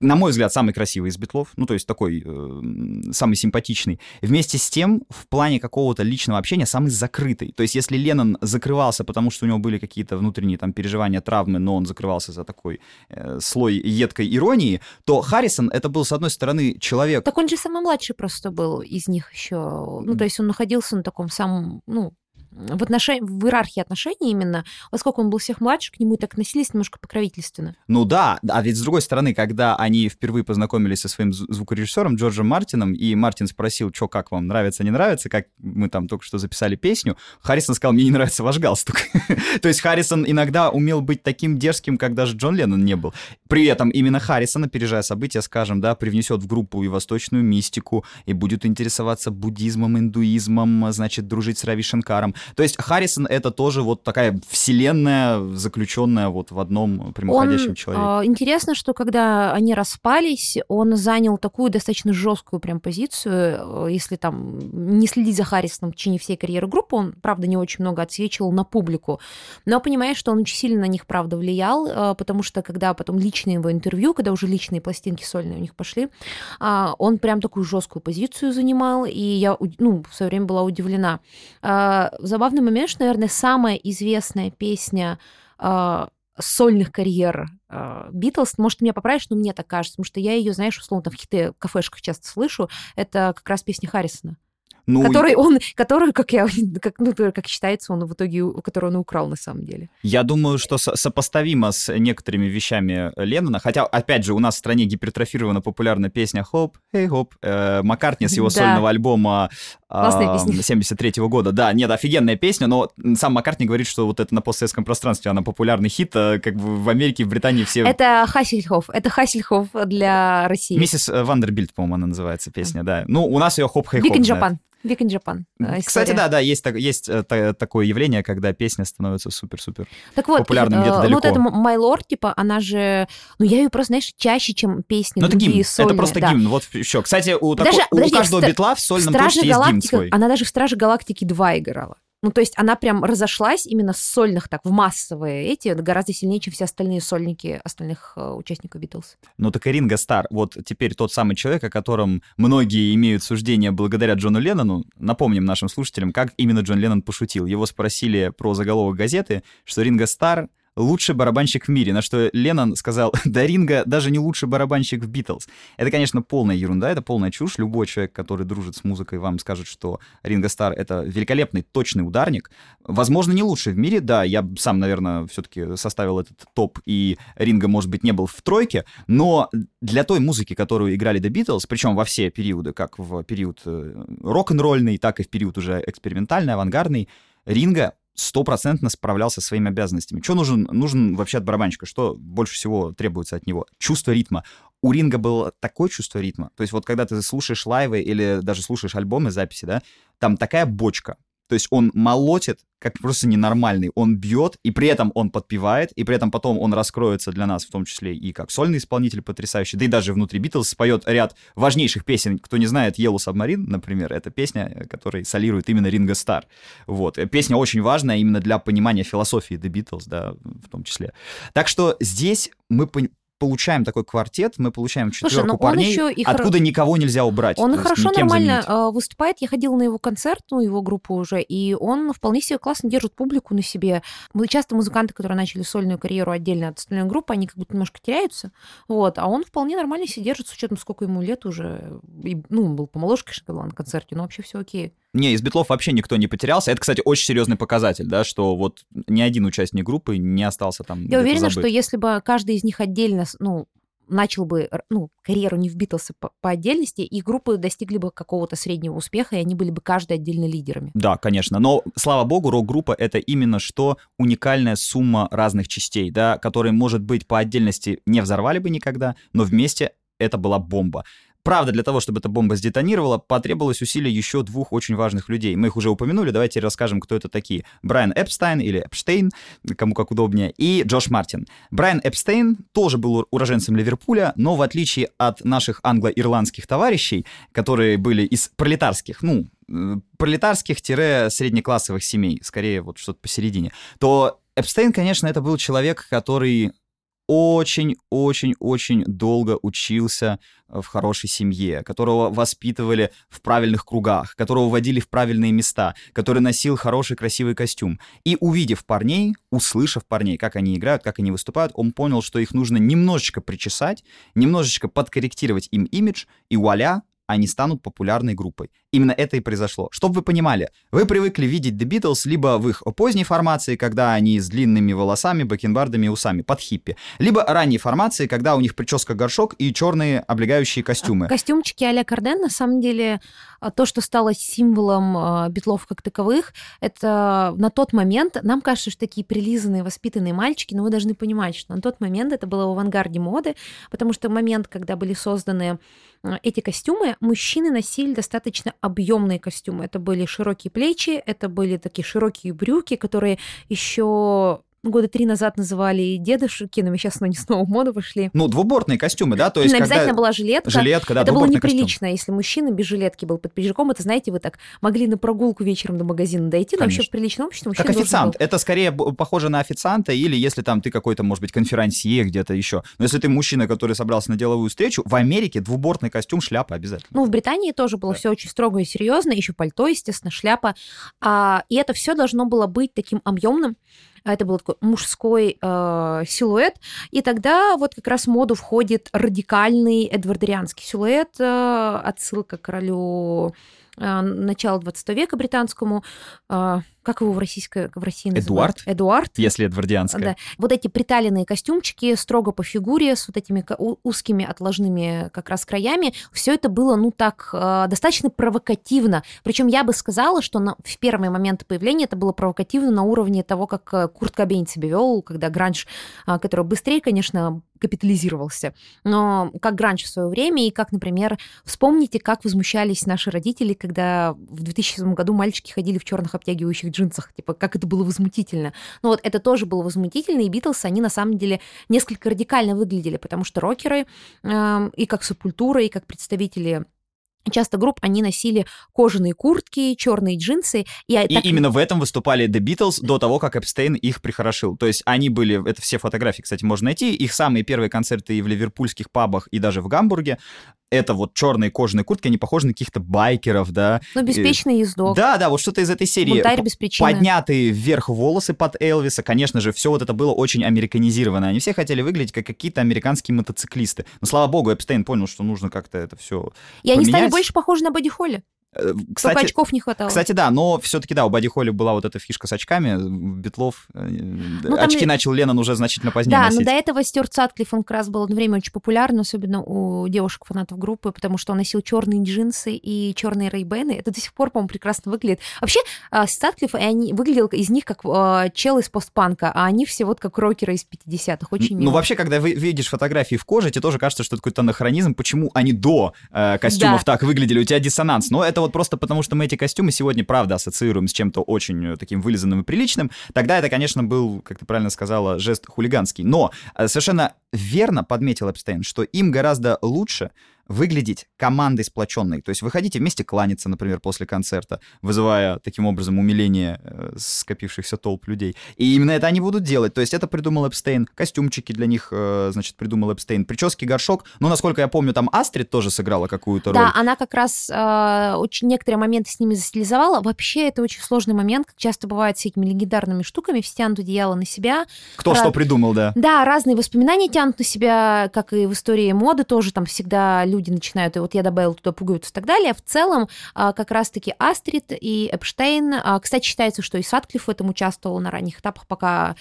на мой взгляд, самый красивый из Битлов, ну, то есть такой э, самый симпатичный. Вместе с тем, в плане какого-то личного общения, самый закрытый. То есть если Леннон закрывался, потому что у него были какие-то внутренние там переживания, травмы, но он закрывался за такой э, слой едкой иронии, то Харрисон — это был, с одной стороны, человек... Так он же самый младший просто был из них еще. Ну, то есть он находился на таком самом, ну, в, отношении, в иерархии отношений именно, поскольку он был всех младше, к нему и так относились немножко покровительственно. Ну да, а ведь с другой стороны, когда они впервые познакомились со своим звукорежиссером Джорджем Мартином, и Мартин спросил, что, как вам, нравится, не нравится, как мы там только что записали песню, Харрисон сказал, мне не нравится ваш галстук. [laughs] То есть Харрисон иногда умел быть таким дерзким, как даже Джон Леннон не был. При этом именно Харрисон, опережая события, скажем, да, привнесет в группу и восточную мистику, и будет интересоваться буддизмом, индуизмом, значит, дружить с Рави Шанкаром. То есть Харрисон это тоже вот такая вселенная, заключенная вот в одном прямоходящем он, человеке. Э, интересно, что когда они распались, он занял такую достаточно жесткую прям позицию. Если там не следить за Харрисоном в течение всей карьеры группы, он, правда, не очень много отсвечивал на публику. Но понимаешь, что он очень сильно на них, правда, влиял, э, потому что когда потом личные его интервью, когда уже личные пластинки сольные у них пошли, э, он прям такую жесткую позицию занимал, и я, ну, в свое время была удивлена. Э, забавный момент, что, наверное, самая известная песня э, сольных карьер Битлз, может, меня поправишь, но мне так кажется, потому что я ее, знаешь, условно, там в хиты кафешках часто слышу, это как раз песня Харрисона. Ну, который он, который, как я, [laughs] как, ну, как считается, он в итоге, который он украл на самом деле. Я думаю, что со- сопоставимо с некоторыми вещами Леннона, хотя, опять же, у нас в стране гипертрофирована популярна песня «Хоп, эй, хоп», э, Маккартни с его да. сольного альбома э, 73 -го года. Да, нет, офигенная песня, но сам Маккартни говорит, что вот это на постсоветском пространстве, она популярный хит, э, как бы в Америке, в Британии все... Это Хассельхоф, это Хассельхоф для России. Миссис Вандербильд, по-моему, она называется песня, да. Ну, у нас ее хоп, хей, хоп. Big in Japan. Week in Japan. Кстати, да, да, есть, есть э, такое явление, когда песня становится супер-супер так вот, популярным где-то далеко. Ну вот это My Lord, типа, она же... Ну, я ее просто, знаешь, чаще, чем песни Ну, это гимн, сольные, это просто да. гимн, вот еще. Кстати, у, даже, такой, подожди, у каждого битла в сольном точно есть гимн свой. Она даже в Страже Галактики 2 играла. Ну, то есть она прям разошлась именно с сольных, так, в массовые эти, гораздо сильнее, чем все остальные сольники остальных э, участников Битлз. Ну, так и Ринго Стар, вот теперь тот самый человек, о котором многие имеют суждение благодаря Джону Леннону. Напомним нашим слушателям, как именно Джон Леннон пошутил. Его спросили про заголовок газеты, что Ринго Стар лучший барабанщик в мире, на что Леннон сказал, [laughs] да Ринга даже не лучший барабанщик в Битлз. Это, конечно, полная ерунда, это полная чушь. Любой человек, который дружит с музыкой, вам скажет, что Ринга Стар — это великолепный, точный ударник. Возможно, не лучший в мире, да, я сам, наверное, все-таки составил этот топ, и Ринга, может быть, не был в тройке, но для той музыки, которую играли The Beatles, причем во все периоды, как в период э, рок-н-ролльный, так и в период уже экспериментальный, авангардный, Ринга стопроцентно справлялся со своими обязанностями. Что нужен, нужен вообще от барабанщика? Что больше всего требуется от него? Чувство ритма. У Ринга было такое чувство ритма. То есть вот когда ты слушаешь лайвы или даже слушаешь альбомы, записи, да, там такая бочка, то есть он молотит, как просто ненормальный. Он бьет, и при этом он подпевает, и при этом потом он раскроется для нас, в том числе и как сольный исполнитель потрясающий. Да и даже внутри Битлз споет ряд важнейших песен. Кто не знает, Yellow Submarine, например, это песня, которая солирует именно Ринго Стар. Вот. Песня очень важная именно для понимания философии The Beatles, да, в том числе. Так что здесь мы получаем такой квартет, мы получаем четверку Слушай, парней, еще и откуда хор... никого нельзя убрать. Он хорошо, нормально заменить. выступает. Я ходила на его концерт, ну, его группу уже, и он вполне себе классно держит публику на себе. Мы часто музыканты, которые начали сольную карьеру отдельно от остальной группы, они как будто немножко теряются, вот, а он вполне нормально себе держит, с учетом, сколько ему лет уже. И, ну, он был помоложе, конечно, когда на концерте, но вообще все окей. Не, из битлов вообще никто не потерялся. Это, кстати, очень серьезный показатель, да, что вот ни один участник группы не остался там. Я уверена, забыт. что если бы каждый из них отдельно, ну, начал бы ну, карьеру не в Битлз по, по отдельности, и группы достигли бы какого-то среднего успеха, и они были бы каждый отдельно лидерами. Да, конечно. Но, слава богу, рок-группа — это именно что уникальная сумма разных частей, да, которые, может быть, по отдельности не взорвали бы никогда, но вместе это была бомба. Правда, для того, чтобы эта бомба сдетонировала, потребовалось усилия еще двух очень важных людей. Мы их уже упомянули, давайте расскажем, кто это такие. Брайан Эпстайн или Эпштейн, кому как удобнее, и Джош Мартин. Брайан Эпстейн тоже был уроженцем Ливерпуля, но в отличие от наших англо-ирландских товарищей, которые были из пролетарских, ну, э, пролетарских-среднеклассовых семей, скорее вот что-то посередине, то Эпстейн, конечно, это был человек, который очень-очень-очень долго учился э, в хорошей семье, которого воспитывали в правильных кругах, которого водили в правильные места, который носил хороший красивый костюм. И увидев парней, услышав парней, как они играют, как они выступают, он понял, что их нужно немножечко причесать, немножечко подкорректировать им имидж, и вуаля, они станут популярной группой. Именно это и произошло. Чтобы вы понимали, вы привыкли видеть The Beatles либо в их поздней формации, когда они с длинными волосами, бакенбардами и усами, под хиппи, либо ранней формации, когда у них прическа-горшок и черные облегающие костюмы. Костюмчики а-ля Карден, на самом деле, а, то, что стало символом а, битлов как таковых, это на тот момент, нам кажется, что такие прилизанные, воспитанные мальчики, но вы должны понимать, что на тот момент это было в авангарде моды, потому что момент, когда были созданы эти костюмы, мужчины носили достаточно объемные костюмы. Это были широкие плечи, это были такие широкие брюки, которые еще года три назад называли дедушки, но сейчас они снова в моду вошли. Ну, двубортные костюмы, да? То есть, когда... Обязательно была жилетка. Жилетка, да, Это было неприлично, костюм. если мужчина без жилетки был под пиджаком. Это, знаете, вы так могли на прогулку вечером до магазина дойти, но вообще в приличном обществе Как официант. Это скорее похоже на официанта, или если там ты какой-то, может быть, конферансье где-то еще. Но если ты мужчина, который собрался на деловую встречу, в Америке двубортный костюм, шляпа обязательно. Ну, в Британии тоже было да. все очень строго и серьезно, еще пальто, естественно, шляпа. А, и это все должно было быть таким объемным, а это был такой мужской э, силуэт, и тогда вот как раз в моду входит радикальный эдвардерианский силуэт, э, отсылка к королю э, начала 20 века британскому, э, как его в, российской, в России называют? Эдуард. Эдуард. Если эдвардианская. Да. Вот эти приталенные костюмчики строго по фигуре, с вот этими узкими отложными как раз краями, все это было, ну, так, э, достаточно провокативно. Причем я бы сказала, что на, в первые моменты появления это было провокативно на уровне того, как э, Курт Кобейн себя вел, когда гранж, э, который быстрее, конечно, капитализировался, но как гранж в свое время, и как, например, вспомните, как возмущались наши родители, когда в 2007 году мальчики ходили в черных обтягивающих джинсах, типа, как это было возмутительно. Ну вот это тоже было возмутительно, и Битлз, они на самом деле несколько радикально выглядели, потому что рокеры э, и как субкультура, и как представители Часто групп они носили кожаные куртки, черные джинсы. И, и так... именно в этом выступали The Beatles до того, как Эпстейн их прихорошил. То есть они были, это все фотографии, кстати, можно найти, их самые первые концерты и в ливерпульских пабах, и даже в Гамбурге это вот черные кожаные куртки, они похожи на каких-то байкеров, да. Ну, беспечный ездок. Да, да, вот что-то из этой серии. Бунтарь без причины. Поднятые вверх волосы под Элвиса, конечно же, все вот это было очень американизировано. Они все хотели выглядеть как какие-то американские мотоциклисты. Но, слава богу, Эпстейн понял, что нужно как-то это все И они стали больше похожи на Боди Холли. Э, Кстати, Только очков не хватало. Кстати, да, но все-таки, да, у Бади Холли была вот эта фишка с очками, Битлов, э, ну, очки там... начал Леннон уже значительно позднее Да, носить. но до этого Стюарт Сатклифф, он как раз был одно время очень популярен, особенно у девушек-фанатов группы, потому что он носил черные джинсы и черные рейбены. Это до сих пор, по-моему, прекрасно выглядит. Вообще, а, Сатклифф, они выглядел из них как э, чел из постпанка, а они все вот как рокеры из 50-х. Очень Ну, вообще, когда вы видишь фотографии в коже, тебе тоже кажется, что это какой-то анахронизм, почему они до э, костюмов да. так выглядели, у тебя диссонанс. Но это вот просто потому, что мы эти костюмы сегодня, правда, ассоциируем с чем-то очень э, таким вылизанным и приличным, тогда это, конечно, был, как ты правильно сказала, жест хулиганский. Но э, совершенно верно подметил Эпстейн, что им гораздо лучше выглядеть командой сплоченной. То есть выходите вместе кланяться, например, после концерта, вызывая таким образом умиление э, скопившихся толп людей. И именно это они будут делать. То есть это придумал Эпстейн. Костюмчики для них, э, значит, придумал Эпстейн. Прически, горшок. Ну, насколько я помню, там Астрид тоже сыграла какую-то роль. Да, она как раз э, очень некоторые моменты с ними застилизовала. Вообще это очень сложный момент, как часто бывает с этими легендарными штуками. Все тянут одеяло на себя. Кто Раз... что придумал, да. Да, разные воспоминания тянут на себя, как и в истории моды тоже там всегда люди начинают, и вот я добавила туда пуговицу и так далее. В целом, а, как раз-таки Астрид и Эпштейн, а, кстати, считается, что и Садклифф в этом участвовал на ранних этапах, пока,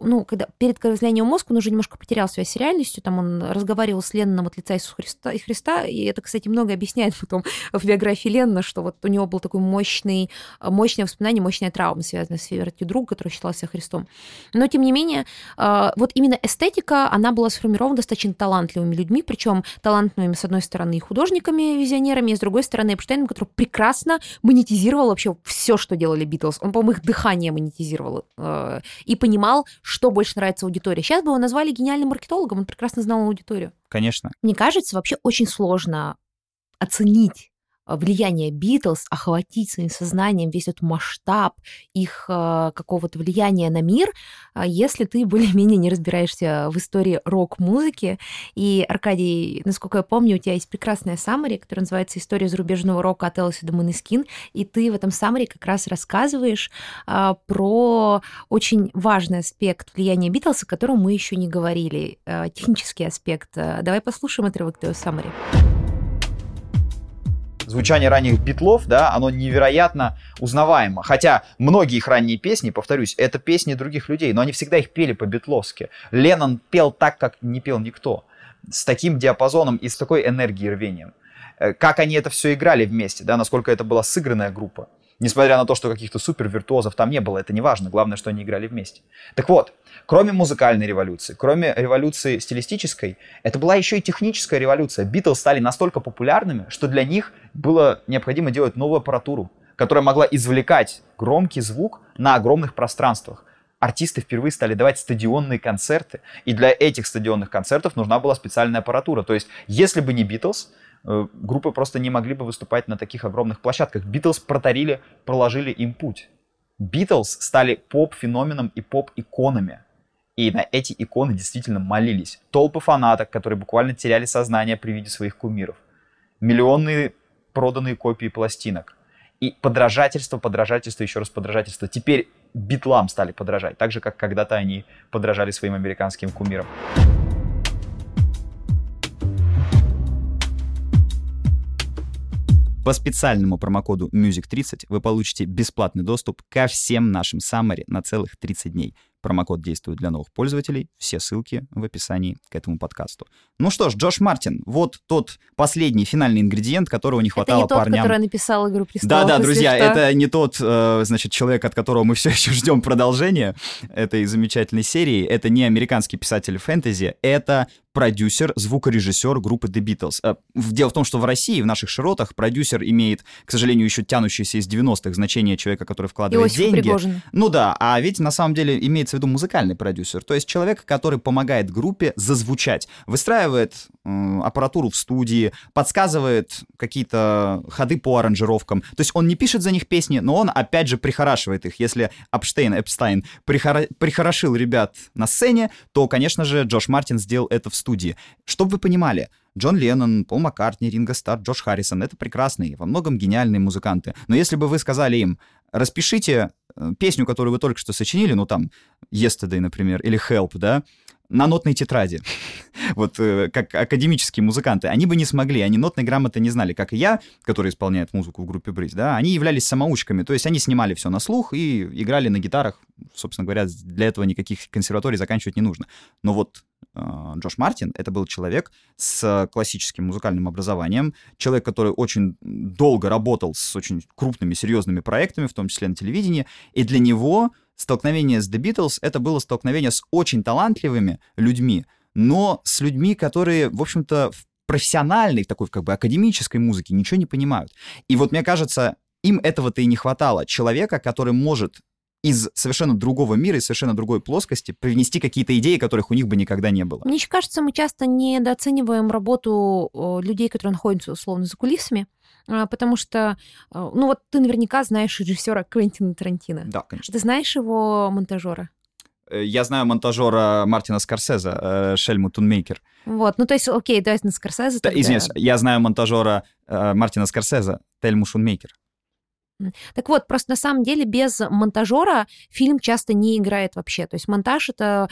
ну, когда перед разлиянием мозга он уже немножко потерял связь с реальностью, там он разговаривал с Ленноном от лица Иисуса Христа, и Христа, и это, кстати, много объясняет потом [laughs] в биографии Леннона, что вот у него был такой мощный, мощное воспоминание, мощная травма, связанная с смертью друга, который считался Христом. Но, тем не менее, а, вот именно эстетика, она была сформирована достаточно талантливыми людьми, причем талантливыми, с одной стороны, и художниками, визионерами, и с другой стороны, Эпштейном, который прекрасно монетизировал вообще все, что делали Битлз. Он, по-моему, их дыхание монетизировал э, и понимал, что больше нравится аудитории. Сейчас бы его назвали гениальным маркетологом, он прекрасно знал аудиторию. Конечно. Мне кажется, вообще очень сложно оценить влияние Битлз, охватить своим сознанием весь этот масштаб их э, какого-то влияния на мир, э, если ты [laughs] более-менее не разбираешься в истории рок-музыки. И, Аркадий, насколько я помню, у тебя есть прекрасная саммари, которая называется «История зарубежного рока от Элси до Монескин», и ты в этом саммари как раз рассказываешь про очень важный аспект влияния Битлз, о котором мы еще не говорили, технический аспект. Давай послушаем отрывок твоего саммари звучание ранних битлов, да, оно невероятно узнаваемо. Хотя многие их ранние песни, повторюсь, это песни других людей, но они всегда их пели по-битловски. Леннон пел так, как не пел никто. С таким диапазоном и с такой энергией рвением. Э, как они это все играли вместе, да, насколько это была сыгранная группа. Несмотря на то, что каких-то супер виртуозов там не было, это не важно. Главное, что они играли вместе. Так вот, кроме музыкальной революции, кроме революции стилистической, это была еще и техническая революция. Битлз стали настолько популярными, что для них было необходимо делать новую аппаратуру, которая могла извлекать громкий звук на огромных пространствах. Артисты впервые стали давать стадионные концерты, и для этих стадионных концертов нужна была специальная аппаратура. То есть, если бы не Битлз, Э, группы просто не могли бы выступать на таких огромных площадках. Битлз протарили, проложили им путь. Битлз стали поп-феноменом и поп-иконами. И на эти иконы действительно молились. Толпы фанаток, которые буквально теряли сознание при виде своих кумиров. Миллионные проданные копии пластинок. И подражательство, подражательство, еще раз подражательство. Теперь битлам стали подражать, так же, как когда-то они подражали своим американским кумирам. По специальному промокоду MUSIC30 вы получите бесплатный доступ ко всем нашим саммари на целых 30 дней. Промокод действует для новых пользователей. Все ссылки в описании к этому подкасту. Ну что ж, Джош Мартин, вот тот последний финальный ингредиент, которого не хватало это не тот, парням. который написал «Игру престолов». Да-да, друзья, что. это не тот, э, значит, человек, от которого мы все еще ждем продолжения этой замечательной серии. Это не американский писатель фэнтези, это продюсер, звукорежиссер группы The Beatles. Э, дело в том, что в России, в наших широтах, продюсер имеет, к сожалению, еще тянущееся из 90-х значение человека, который вкладывает деньги. Пригожин. Ну да, а ведь на самом деле имеется в виду музыкальный продюсер, то есть человек, который помогает группе зазвучать, выстраивает аппаратуру в студии, подсказывает какие-то ходы по аранжировкам. То есть он не пишет за них песни, но он опять же прихорашивает их. Если Апштейн, Эпстайн прихора... прихорошил ребят на сцене, то, конечно же, Джош Мартин сделал это в студии. Чтобы вы понимали, Джон Леннон, Пол Маккартни, Ринго Старр, Джош Харрисон — это прекрасные, во многом гениальные музыканты. Но если бы вы сказали им, распишите э, песню, которую вы только что сочинили, ну там Yesterday, например, или Help, да, на нотной тетради, [laughs] вот э, как академические музыканты, они бы не смогли, они нотной грамоты не знали, как и я, который исполняет музыку в группе Брейс, да, они являлись самоучками, то есть они снимали все на слух и играли на гитарах, собственно говоря, для этого никаких консерваторий заканчивать не нужно. Но вот Джош Мартин — это был человек с классическим музыкальным образованием, человек, который очень долго работал с очень крупными, серьезными проектами, в том числе на телевидении, и для него столкновение с The Beatles — это было столкновение с очень талантливыми людьми, но с людьми, которые, в общем-то, в профессиональной, такой как бы академической музыке ничего не понимают. И вот мне кажется, им этого-то и не хватало. Человека, который может из совершенно другого мира, из совершенно другой плоскости привнести какие-то идеи, которых у них бы никогда не было. Мне кажется, мы часто недооцениваем работу людей, которые находятся условно за кулисами, а, потому что, а, ну вот ты наверняка знаешь режиссера Квентина Тарантино. Да, конечно. Ты знаешь его монтажера? Э, я знаю монтажера Мартина Скорсезе, э, Шельму Тунмейкер. Вот, ну то есть, окей, давай на Скорсезе. Да, извиняюсь, я знаю монтажера э, Мартина Скорсезе, Тельму Шунмейкер. Так вот, просто на самом деле без монтажера фильм часто не играет вообще. То есть монтаж — это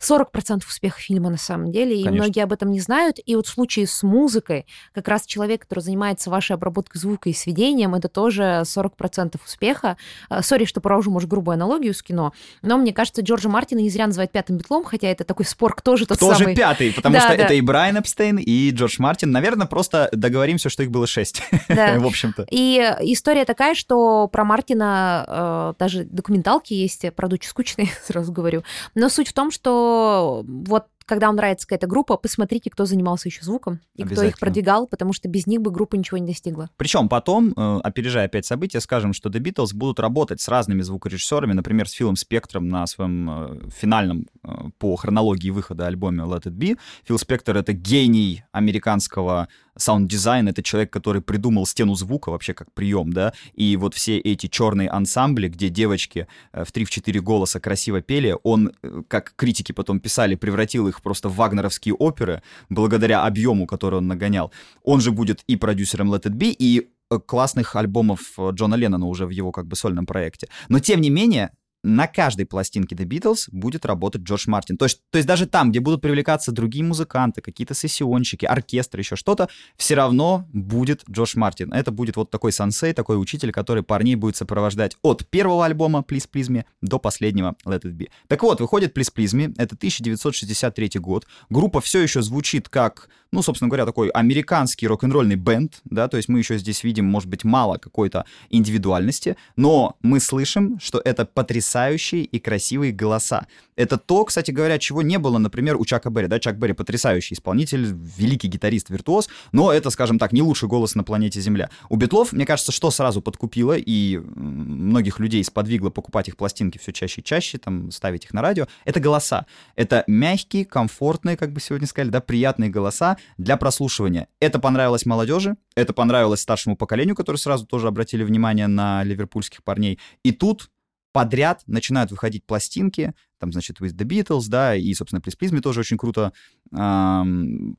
40% успеха фильма на самом деле, и многие об этом не знают. И вот в случае с музыкой, как раз человек, который занимается вашей обработкой звука и сведением, это тоже 40% успеха. А, сори, что провожу, может, грубую аналогию с кино, но мне кажется, Джорджа Мартина не зря называют пятым битлом, хотя это такой спор, кто же тот кто самый... же пятый? Потому да, что да. это и Брайан Эпстейн, и Джордж Мартин. Наверное, просто договоримся, что их было шесть, [laughs] да. в общем-то. И история такая, что что про Мартина э, даже документалки есть, правда, очень скучные, [laughs] сразу говорю. Но суть в том, что вот когда вам нравится какая-то группа, посмотрите, кто занимался еще звуком и кто их продвигал, потому что без них бы группа ничего не достигла. Причем потом, э, опережая опять события, скажем, что The Beatles будут работать с разными звукорежиссерами, например, с Филом Спектром на своем э, финальном э, по хронологии выхода альбоме Let It Be. Фил Спектр — это гений американского саунд-дизайн — это человек, который придумал стену звука вообще как прием, да, и вот все эти черные ансамбли, где девочки в 3-4 голоса красиво пели, он, как критики потом писали, превратил их просто в вагнеровские оперы, благодаря объему, который он нагонял. Он же будет и продюсером Let It Be, и э, классных альбомов э, Джона Леннона уже в его как бы сольном проекте. Но тем не менее, на каждой пластинке The Beatles будет работать Джордж Мартин. То есть, то есть даже там, где будут привлекаться другие музыканты, какие-то сессионщики, оркестр, еще что-то, все равно будет Джордж Мартин. Это будет вот такой сансей, такой учитель, который парней будет сопровождать от первого альбома Please Please Me до последнего Let It Be. Так вот, выходит Please Please Me, это 1963 год. Группа все еще звучит как, ну, собственно говоря, такой американский рок-н-ролльный бенд, да, то есть мы еще здесь видим, может быть, мало какой-то индивидуальности, но мы слышим, что это потрясающие и красивые голоса. Это то, кстати говоря, чего не было, например, у Чака Берри. Да, Чак Берри потрясающий исполнитель, великий гитарист, виртуоз, но это, скажем так, не лучший голос на планете Земля. У Битлов, мне кажется, что сразу подкупило и многих людей сподвигло покупать их пластинки все чаще и чаще, там, ставить их на радио, это голоса. Это мягкие, комфортные, как бы сегодня сказали, да, приятные голоса для прослушивания. Это понравилось молодежи, это понравилось старшему поколению, которые сразу тоже обратили внимание на ливерпульских парней. И тут подряд начинают выходить пластинки, там, значит, With the Beatles, да, и, собственно, Please Please Me тоже очень круто эм,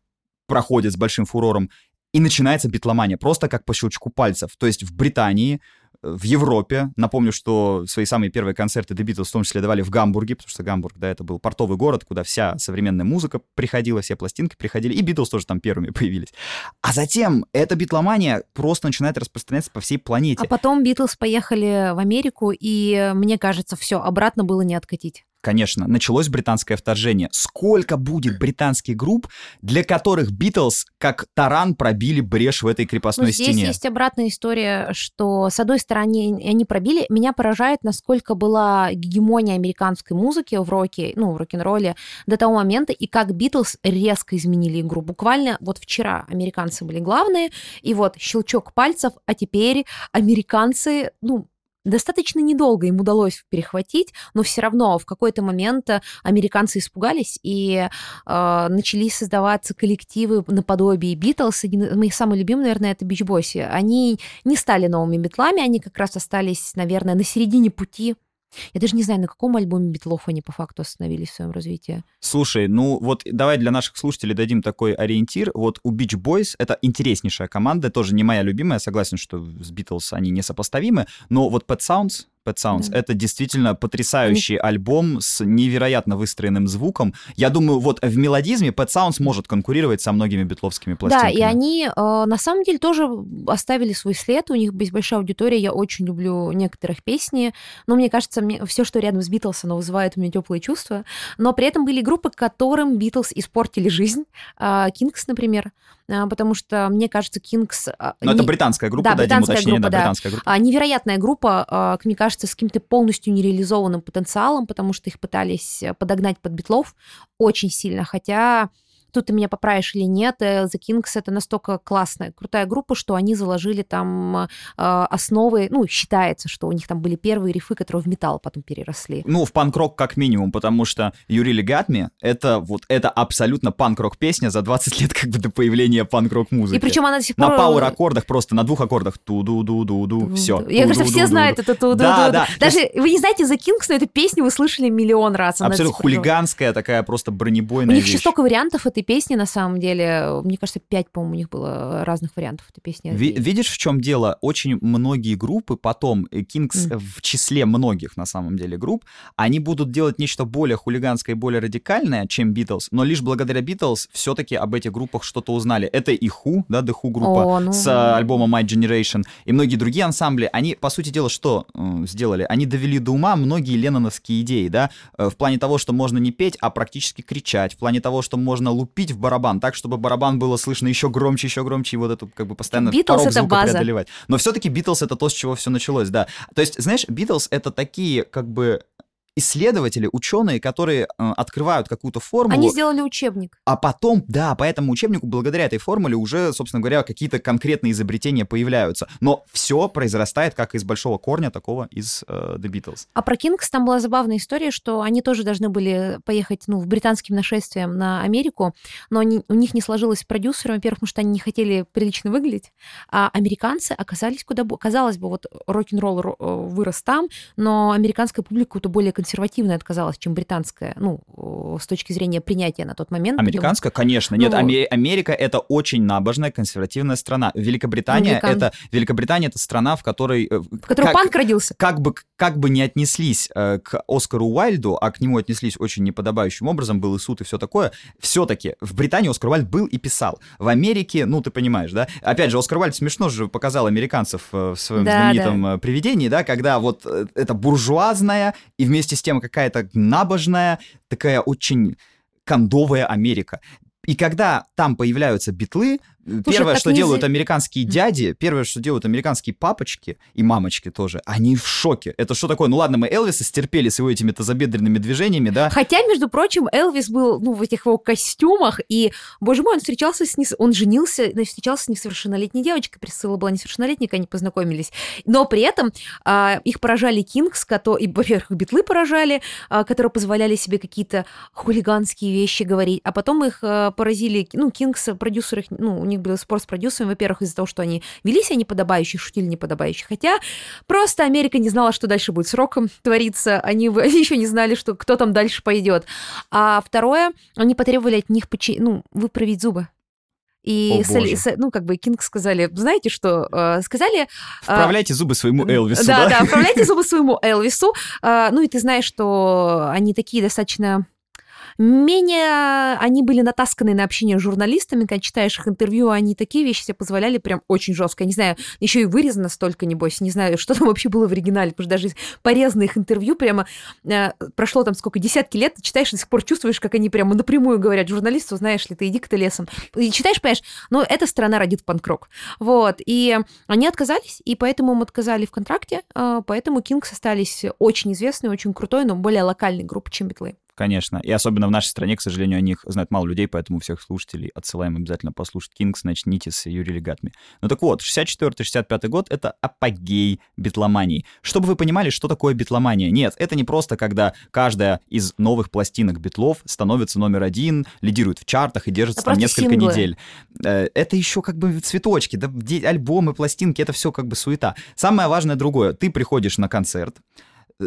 проходит с большим фурором. И начинается битломания, просто как по щелчку пальцев. То есть в Британии в Европе. Напомню, что свои самые первые концерты The Beatles в том числе давали в Гамбурге, потому что Гамбург, да, это был портовый город, куда вся современная музыка приходила, все пластинки приходили, и Битлз тоже там первыми [laughs] появились. А затем эта битломания просто начинает распространяться по всей планете. А потом Битлз поехали в Америку, и, мне кажется, все, обратно было не откатить конечно, началось британское вторжение. Сколько будет британских групп, для которых Битлз как таран пробили брешь в этой крепостной ну, здесь стене? Здесь есть обратная история, что, с одной стороны, они пробили. Меня поражает, насколько была гегемония американской музыки в роке, ну, в рок-н-ролле до того момента, и как Битлз резко изменили игру. Буквально вот вчера американцы были главные, и вот щелчок пальцев, а теперь американцы, ну, Достаточно недолго им удалось перехватить, но все равно в какой-то момент э, американцы испугались и э, начали создаваться коллективы наподобие Битлз. Мои самые любимые, наверное, это Бич Бойси. Они не стали новыми метлами, они как раз остались, наверное, на середине пути Я даже не знаю, на каком альбоме Битлов они по факту остановились в своем развитии. Слушай, ну вот давай для наших слушателей дадим такой ориентир. Вот у Beach Boys это интереснейшая команда, тоже не моя любимая, согласен, что с Beatles они несопоставимы, но вот Pet Sounds Pet Sounds. Да. Это действительно потрясающий альбом с невероятно выстроенным звуком. Я думаю, вот в мелодизме Pet Sounds может конкурировать со многими битловскими пластинками. Да, и они э, на самом деле тоже оставили свой след. У них есть большая аудитория. Я очень люблю некоторых песни. Но мне кажется, мне все, что рядом с Битлз, оно вызывает у меня теплые чувства. Но при этом были группы, которым Битлз испортили жизнь. Кингс, например. А, потому что, мне кажется, Кингс... А, Но не... это британская группа, да, британская уточнение, группа, да, британская группа. А, невероятная группа, мне кажется, с каким-то полностью нереализованным потенциалом, потому что их пытались подогнать под битлов очень сильно, хотя тут ты меня поправишь или нет, э, The Kings это настолько классная, крутая группа, что они заложили там э, основы, ну, считается, что у них там были первые рифы, которые в металл потом переросли. Ну, в панк-рок как минимум, потому что Юрий Легатми это вот, это абсолютно панк-рок песня за 20 [laughs] лет как бы до появления панк-рок музыки. И причем она до сих пор... На пауэр аккордах просто, на двух аккордах ту-ду-ду-ду-ду, все. Я кажется, все знают это ту-ду-ду. Да, да. Даже вы не знаете The Kings, но эту песню вы слышали миллион раз. Абсолютно хулиганская такая просто бронебойная У них еще столько вариантов этой песни, на самом деле. Мне кажется, пять, по-моему, у них было разных вариантов этой песни. Ви- видишь, в чем дело? Очень многие группы потом, э, Kings mm. в числе многих, на самом деле, групп, они будут делать нечто более хулиганское и более радикальное, чем Beatles, но лишь благодаря Beatles все-таки об этих группах что-то узнали. Это и Who, да, The Who группа О, ну... с а, альбома My Generation, и многие другие ансамбли, они, по сути дела, что э, сделали? Они довели до ума многие ленноновские идеи, да, э, в плане того, что можно не петь, а практически кричать, в плане того, что можно лупить в барабан, так, чтобы барабан было слышно еще громче, еще громче, и вот эту как бы постоянно порог это звука база. преодолевать. Но все-таки Битлз это то, с чего все началось, да. То есть, знаешь, Битлз это такие как бы исследователи, ученые, которые э, открывают какую-то формулу. Они сделали учебник. А потом, да, по этому учебнику, благодаря этой формуле, уже, собственно говоря, какие-то конкретные изобретения появляются. Но все произрастает как из большого корня, такого из э, The Beatles. А про Кингс там была забавная история, что они тоже должны были поехать, ну, в британским нашествием на Америку, но они, у них не сложилось с продюсером, во-первых, потому что они не хотели прилично выглядеть, а американцы оказались куда... Казалось бы, вот рок-н-ролл э, вырос там, но американская публика-то более консервативная отказалась, чем британская, ну, с точки зрения принятия на тот момент. Американская, потому... конечно. Нет, ну, Америка — это очень набожная, консервативная страна. Великобритания Американ... это Великобритания — это страна, в которой... Э, в которой как, панк родился. Как бы, как бы не отнеслись э, к Оскару Уайльду, а к нему отнеслись очень неподобающим образом, был и суд, и все такое, все-таки в Британии Оскар Уайльд был и писал. В Америке, ну, ты понимаешь, да? Опять же, Оскар Уайльд смешно же показал американцев э, в своем да, знаменитом да. привидении, да, когда вот это буржуазная и вместе вместе с тем какая-то набожная, такая очень кондовая Америка. И когда там появляются битлы, Слушай, первое, что не... делают американские дяди, первое, что делают американские папочки и мамочки тоже, они в шоке. Это что такое? Ну ладно, мы Элвиса стерпели с его этими тазобедренными движениями, да? Хотя, между прочим, Элвис был ну, в этих его костюмах, и, боже мой, он встречался с... Нес... Он женился, значит, встречался с несовершеннолетней девочкой, Присыла была несовершеннолетней, они познакомились. Но при этом а, их поражали Кингс, которые, и, во-первых, битлы поражали, а, которые позволяли себе какие-то хулиганские вещи говорить, а потом их а, поразили, ну, Кингс, продюсер их, ну, у них был спор с продюсерами, во-первых, из-за того, что они вели себя неподобающе, шутили неподобающе, хотя просто Америка не знала, что дальше будет с роком твориться, они, они [laughs] еще не знали, что кто там дальше пойдет. А второе, они потребовали от них почи... ну, выправить зубы. И, О, с, с, ну, как бы Кинг сказали, знаете что, э, сказали... Э, вправляйте э, зубы своему Элвису, да? Да, да, вправляйте [laughs] зубы своему Элвису. Э, ну, и ты знаешь, что они такие достаточно Менее они были натасканы на общение с журналистами, когда читаешь их интервью, они такие вещи себе позволяли прям очень жестко. Я не знаю, еще и вырезано столько, небось, не знаю, [laughs] что там вообще было в оригинале, потому что даже порезано их интервью прямо э, прошло там сколько, десятки лет, ты читаешь до сих пор чувствуешь, как они прямо напрямую говорят журналисту, знаешь ли, ты иди-ка ты лесом. И читаешь, понимаешь, но эта страна родит панкрок. Вот, и они отказались, и поэтому им отказали в контракте, э, поэтому Кингс остались очень известной, очень крутой, но более локальной группой, чем Битлы. Конечно. И особенно в нашей стране, к сожалению, о них знает мало людей, поэтому всех слушателей отсылаем обязательно послушать Кингс, начните с Юрий Легатми. Ну так вот, 64-65 год — это апогей битломании. Чтобы вы понимали, что такое битломания. Нет, это не просто, когда каждая из новых пластинок битлов становится номер один, лидирует в чартах и держится это там несколько синглы. недель. Э, это еще как бы цветочки, да, альбомы, пластинки, это все как бы суета. Самое важное другое. Ты приходишь на концерт,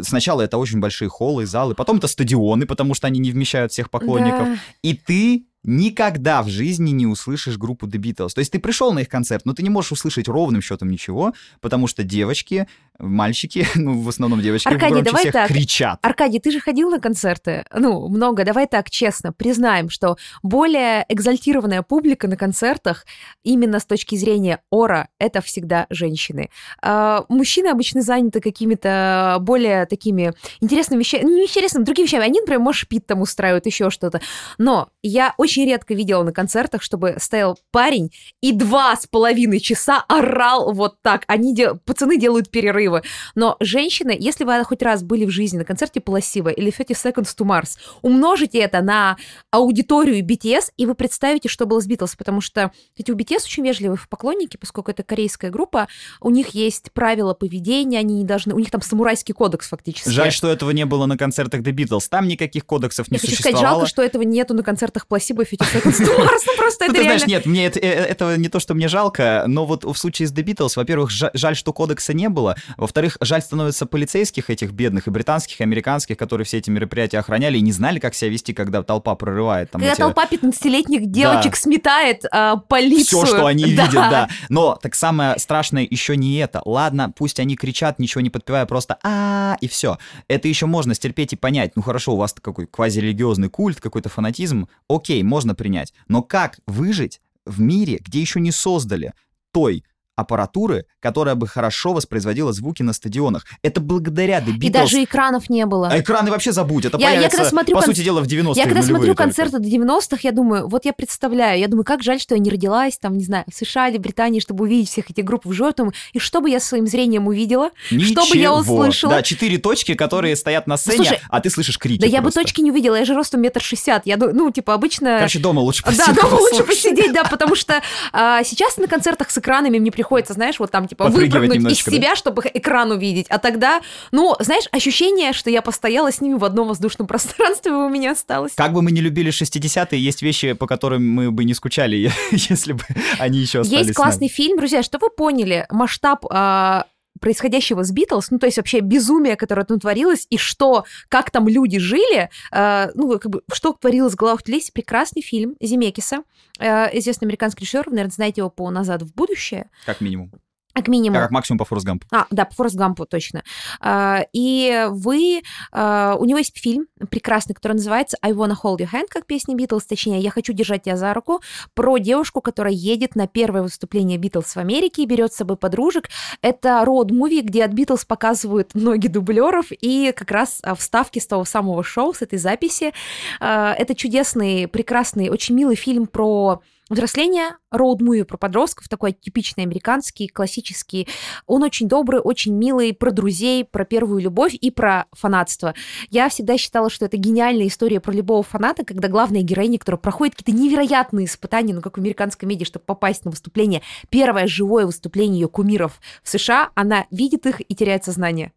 Сначала это очень большие холлы, залы, потом это стадионы, потому что они не вмещают всех поклонников. Да. И ты никогда в жизни не услышишь группу The Beatles. То есть ты пришел на их концерт, но ты не можешь услышать ровным счетом ничего, потому что девочки, мальчики, [laughs] ну, в основном девочки, Аркадий, громче давай всех так. кричат. Аркадий, ты же ходил на концерты? Ну, много. Давай так, честно, признаем, что более экзальтированная публика на концертах именно с точки зрения ора — это всегда женщины. А, мужчины обычно заняты какими-то более такими интересными вещами, ну, не интересными, другими вещами. Они, например, может, шпит там устраивают, еще что-то. Но я очень редко видела на концертах, чтобы стоял парень и два с половиной часа орал вот так. Они дел... Пацаны делают перерывы. Но женщины, если вы хоть раз были в жизни на концерте Пласива или 30 Seconds to Mars, умножите это на аудиторию BTS, и вы представите, что было с Битлз, потому что эти у BTS очень вежливые поклонники, поскольку это корейская группа, у них есть правила поведения, они не должны, у них там самурайский кодекс фактически. Жаль, что этого не было на концертах The Beatles. Там никаких кодексов не Я хочу сказать, существовало. жалко, что этого нету на концертах Пласибо и 30 Seconds to Mars, ну просто Ну, это ты знаешь, нет, мне это, э, не то, что мне жалко, но вот в случае с The Beatles, во-первых, жа- жаль, что кодекса не было, во-вторых, жаль становится полицейских этих бедных, и британских, и американских, которые все эти мероприятия охраняли и не знали, как себя вести, когда толпа прорывает там Когда эти... толпа 15-летних девочек Да. сметает а, полицию. Все, что они [laughs] Да. видят, да. Но так самое страшное еще не это. Ладно, пусть они кричат, ничего не подпевая, просто а и все. Это еще можно стерпеть и понять. Ну хорошо, у вас какой квазирелигиозный культ, какой-то фанатизм. Окей, можно принять. Но как выжить в мире, где еще не создали той аппаратуры, которая бы хорошо воспроизводила звуки на стадионах. Это благодаря The Beatles. И даже экранов не было. А экраны вообще забудь. Это Я- я появится, когда смотрю по кон- сути дела, в 90-е Я когда смотрю только. концерты до 90-х, я думаю, вот я представляю, я думаю, как жаль, что я не родилась там, не знаю, в США или Британии, чтобы увидеть всех этих групп вживую, Думаю, и что бы я своим зрением увидела, что бы я Ничего. услышала. Да, четыре точки, которые стоят на сцене, слушай, а ты слышишь крики Да я бы просто. точки не увидела, я же ростом метр шестьдесят, я ну, типа, обычно... Короче, дома лучше Да, посидеть, дома лучше посидеть, да, потому что а, сейчас на концертах с экранами мне приходится, знаешь, вот там, типа, выпрыгнуть из немножечко, да? себя, чтобы экран увидеть. А тогда, ну, знаешь, ощущение, что я постояла с ними в одном воздушном [laughs] пространстве у меня осталось. Как бы мы не любили 60-е, есть вещи, по которым мы бы не скучали, [laughs] если бы они еще остались Есть классный фильм, друзья, что вы поняли масштаб а, происходящего с Битлз, ну, то есть вообще безумие, которое там творилось, и что, как там люди жили, а, ну, как бы, что творилось в головах есть прекрасный фильм Земекиса, а, известный американский режиссер, наверное, знаете его по «Назад в будущее», Как минимум. Как минимум. Как максимум по Форс Гампу. А, да, по Форест Гампу, точно. А, И вы... а, У него есть фильм прекрасный, который называется «I wanna hold your hand», как песня Битлз, точнее, «Я хочу держать тебя за руку», про девушку, которая едет на первое выступление Битлз в Америке и берет с собой подружек. Это роуд-муви, где от Битлз показывают ноги дублеров и как раз а, вставки с того самого шоу, с этой записи. Это чудесный, прекрасный, очень милый фильм про взросление, роуд-муви про подростков, такой типичный американский, классический. Он очень добрый, очень милый, про друзей, про первую любовь и про фанатство. Я всегда считала, что это гениальная история про любого фаната, когда главная героиня, которая проходит какие-то невероятные испытания, ну, как в американской медиа, чтобы попасть на выступление, первое живое выступление ее кумиров в США, она видит их и теряет сознание.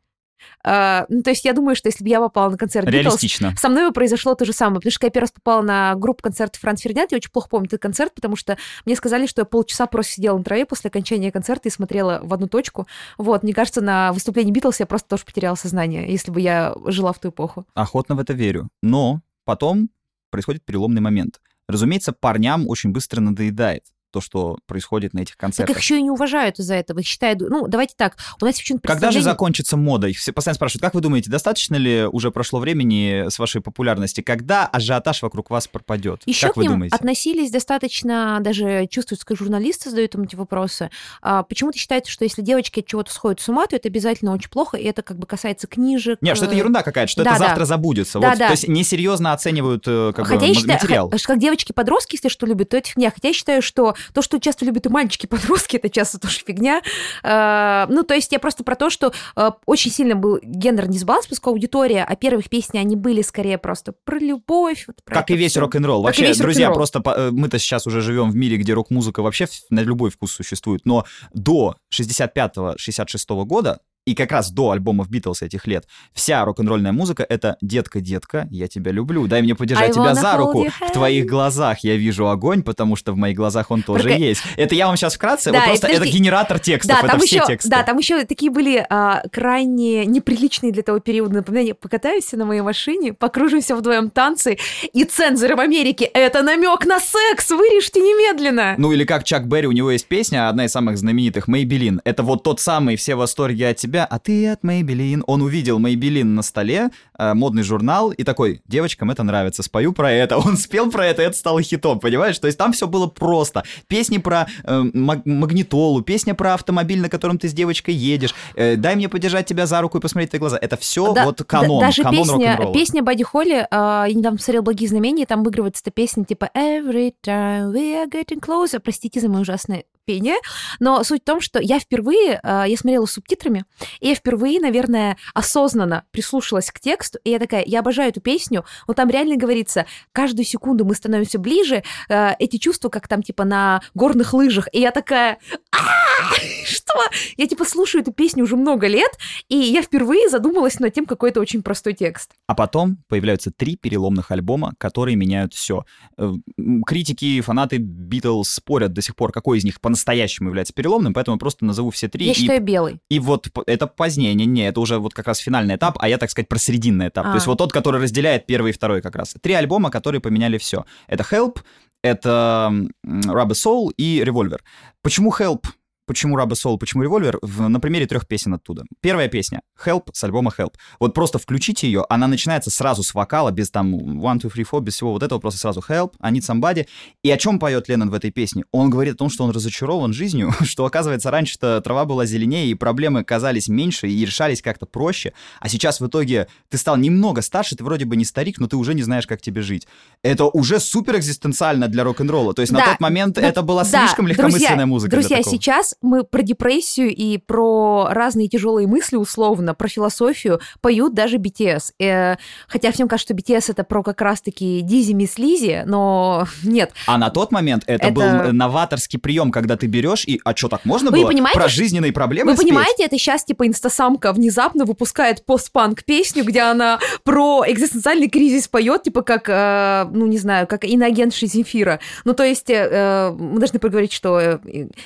А, ну, то есть я думаю, что если бы я попала на концерт Битлз, Реалистично. со мной бы произошло то же самое, потому что когда я первый раз попала на группу концерта Франц Фердинанд, я очень плохо помню этот концерт, потому что мне сказали, что я полчаса просто сидела на траве после окончания концерта и смотрела в одну точку. Вот, мне кажется, на выступлении Битлз я просто тоже потеряла сознание, если бы я жила в ту эпоху. Охотно в это верю. Но потом происходит переломный момент. Разумеется, парням очень быстро надоедает то, что происходит на этих Так концертах. их еще и не уважают из-за этого, их считают... Ну, давайте так, у нас почему-то Когда же закончится мода? Их все постоянно спрашивают, как вы думаете, достаточно ли уже прошло времени с вашей популярности? Когда ажиотаж вокруг вас пропадет? Еще как к вы ним думаете? относились достаточно, даже чувствуется, как журналисты задают им эти вопросы. А, почему-то считается, что если девочки от чего-то сходят с ума, то это обязательно очень плохо, и это как бы касается книжек. Не, что это э, ерунда какая-то, что да, это да. завтра забудется. Да, вот, да. То есть несерьезно оценивают э, как Хотя бы, я считаю, материал. как девочки-подростки, если что любят, то это фигня. Хотя я считаю, что то, что часто любят и мальчики-подростки, это часто тоже фигня. Э, Ну, то есть я просто про то, что э, очень сильно был гендерный дисбаланс, поскольку аудитория, а первых песни, они были скорее просто про любовь. вот про Как и весь рок-н-ролл. И Вообще, весь друзья, рок-н-ролл. просто э, мы-то сейчас уже живем в мире, где рок-музыка вообще на любой вкус существует. Но до 65-66 года и как раз до альбомов Битлз этих лет, вся рок-н-ролльная музыка — это «Детка, детка, я тебя люблю, дай мне подержать I тебя за руку, в твоих глазах я вижу огонь, потому что в моих глазах он тоже Только- есть». Это я вам сейчас вкратце, Да, вот просто это подожди. генератор текстов, Да, это все еще, тексты. да, там еще такие были а, крайне неприличные для того периода напоминания. Покатаемся на моей машине, покружимся вдвоем танцы, и цензоры в Америке — это намек на секс, вырежьте немедленно. Ну или как Чак Берри, у него есть песня, одна из самых знаменитых, «Мейбелин». Это вот тот самый «Все в восторге от тебя, а ты от Мейбелин». Он увидел Мейбелин на столе, э, модный журнал, и такой, девочкам это нравится, спою про это. [laughs] Он спел про это, это стало хитом, понимаешь? То есть там все было просто. Песни про э, маг- магнитолу, песня про автомобиль, на котором ты с девочкой едешь, э, дай мне подержать тебя за руку и посмотреть в твои глаза. Это все Да, вот да- канон, даже канон песня, песня Бадди Холли, а, я недавно смотрела «Благие знамения», там выигрывается эта песня типа «Every time we are getting closer». Простите за мое ужасное пение, но суть в том, что я впервые, а, я смотрела с субтитрами, и я впервые, наверное, осознанно прислушалась к тексту, и я такая, я обожаю эту песню, вот там реально говорится, каждую секунду мы становимся ближе, а, эти чувства, как там типа на горных лыжах, и я такая, «А, что? Я типа слушаю эту песню уже много лет, и я впервые задумалась над тем, какой это очень простой текст. А потом появляются три переломных альбома, которые меняют все. Критики и фанаты Битлз спорят до сих пор, какой из них по-настоящему является переломным, поэтому я просто назову все три. Я и, считаю белый. и вот это позднее, не, не, это уже вот как раз финальный этап, а я, так сказать, про срединный этап. То А. есть вот тот, который разделяет первый и второй как раз. Три альбома, которые поменяли все. Это Help, это Rubber Soul и Revolver. Почему Help? Почему Rubber Soul, почему Revolver? В- на примере трех песен оттуда. Первая песня Help с альбома Help. Вот просто включите ее, она начинается сразу с вокала, без там one, two, three, four, без всего вот этого, просто сразу Help, I need somebody. И о чем поет Леннон в этой песне? Он говорит о том, что он разочарован жизнью, [laughs] что, оказывается, раньше-то трава была зеленее, и проблемы казались меньше, и решались как-то проще, а сейчас в итоге ты стал немного старше, ты вроде бы не старик, но ты уже не знаешь, как тебе жить. Это уже супер экзистенциально для рок-н-ролла. То есть на Да, тот момент да, это была Да, слишком легкомысленная друзья, музыка. Друзья, сейчас мы про депрессию и про разные тяжелые мысли, условно, про философию поют даже BTS. Э, хотя всем кажется, что BTS это про как раз-таки Дизи Мисс Лизи, но [laughs] нет. А на тот момент это, Это- был э, новаторский прием, когда ты берешь и, а что, так можно Вы было? понимаете, Про жизненные проблемы Вы спеть? понимаете, это сейчас типа инстасамка внезапно выпускает постпанк песню, где она про экзистенциальный кризис поет, типа как, э, ну не знаю, как иноагентша Земфира. Ну то есть э, мы должны проговорить, что э,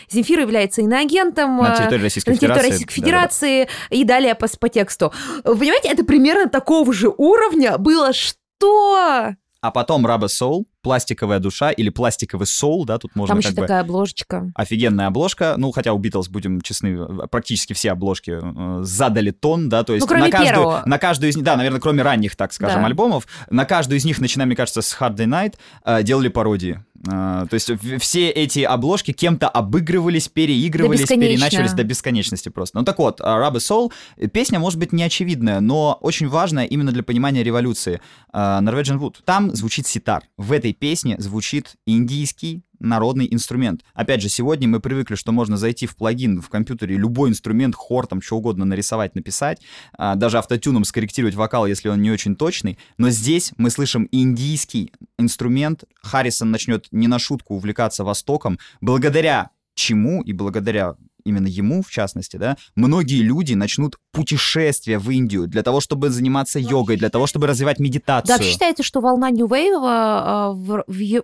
Земфира является иноагентом. На э, территории Российской на территории Федерации. Российской. Федерации и далее по, по тексту. Вы понимаете, это примерно такого же уровня было что? А потом Rubber Soul, пластиковая душа или пластиковый соул, да, тут можно Там как еще бы... такая обложечка. Офигенная обложка, ну, хотя у Битлз, будем честны, практически все обложки э, задали тон, да, то есть Ну, кроме на, каждую, первого. на каждую из них, да, наверное, кроме ранних, так скажем, Да. альбомов, на каждую из них, начиная, мне кажется, с Hard Day Night, э, делали пародии. Э, то есть все эти обложки кем-то обыгрывались, переигрывались, переначивались до бесконечности просто. Ну так вот, Rubber Soul, э, песня может быть не очевидная, но очень важная именно для понимания революции. Э, Norwegian Wood. Там звучит ситар. В этой песне звучит индийский народный инструмент. Опять же, сегодня мы привыкли, что можно зайти в плагин в компьютере, любой инструмент, хор, там, что угодно нарисовать, написать, а, даже автотюном скорректировать вокал, если он не очень точный. Но здесь мы слышим индийский инструмент. Харрисон начнет не на шутку увлекаться Востоком, благодаря чему и благодаря именно ему, в частности, да, многие люди начнут путешествие в Индию для того, чтобы заниматься йогой, для того, чтобы развивать медитацию. Да, считается, что волна Wave а, в, в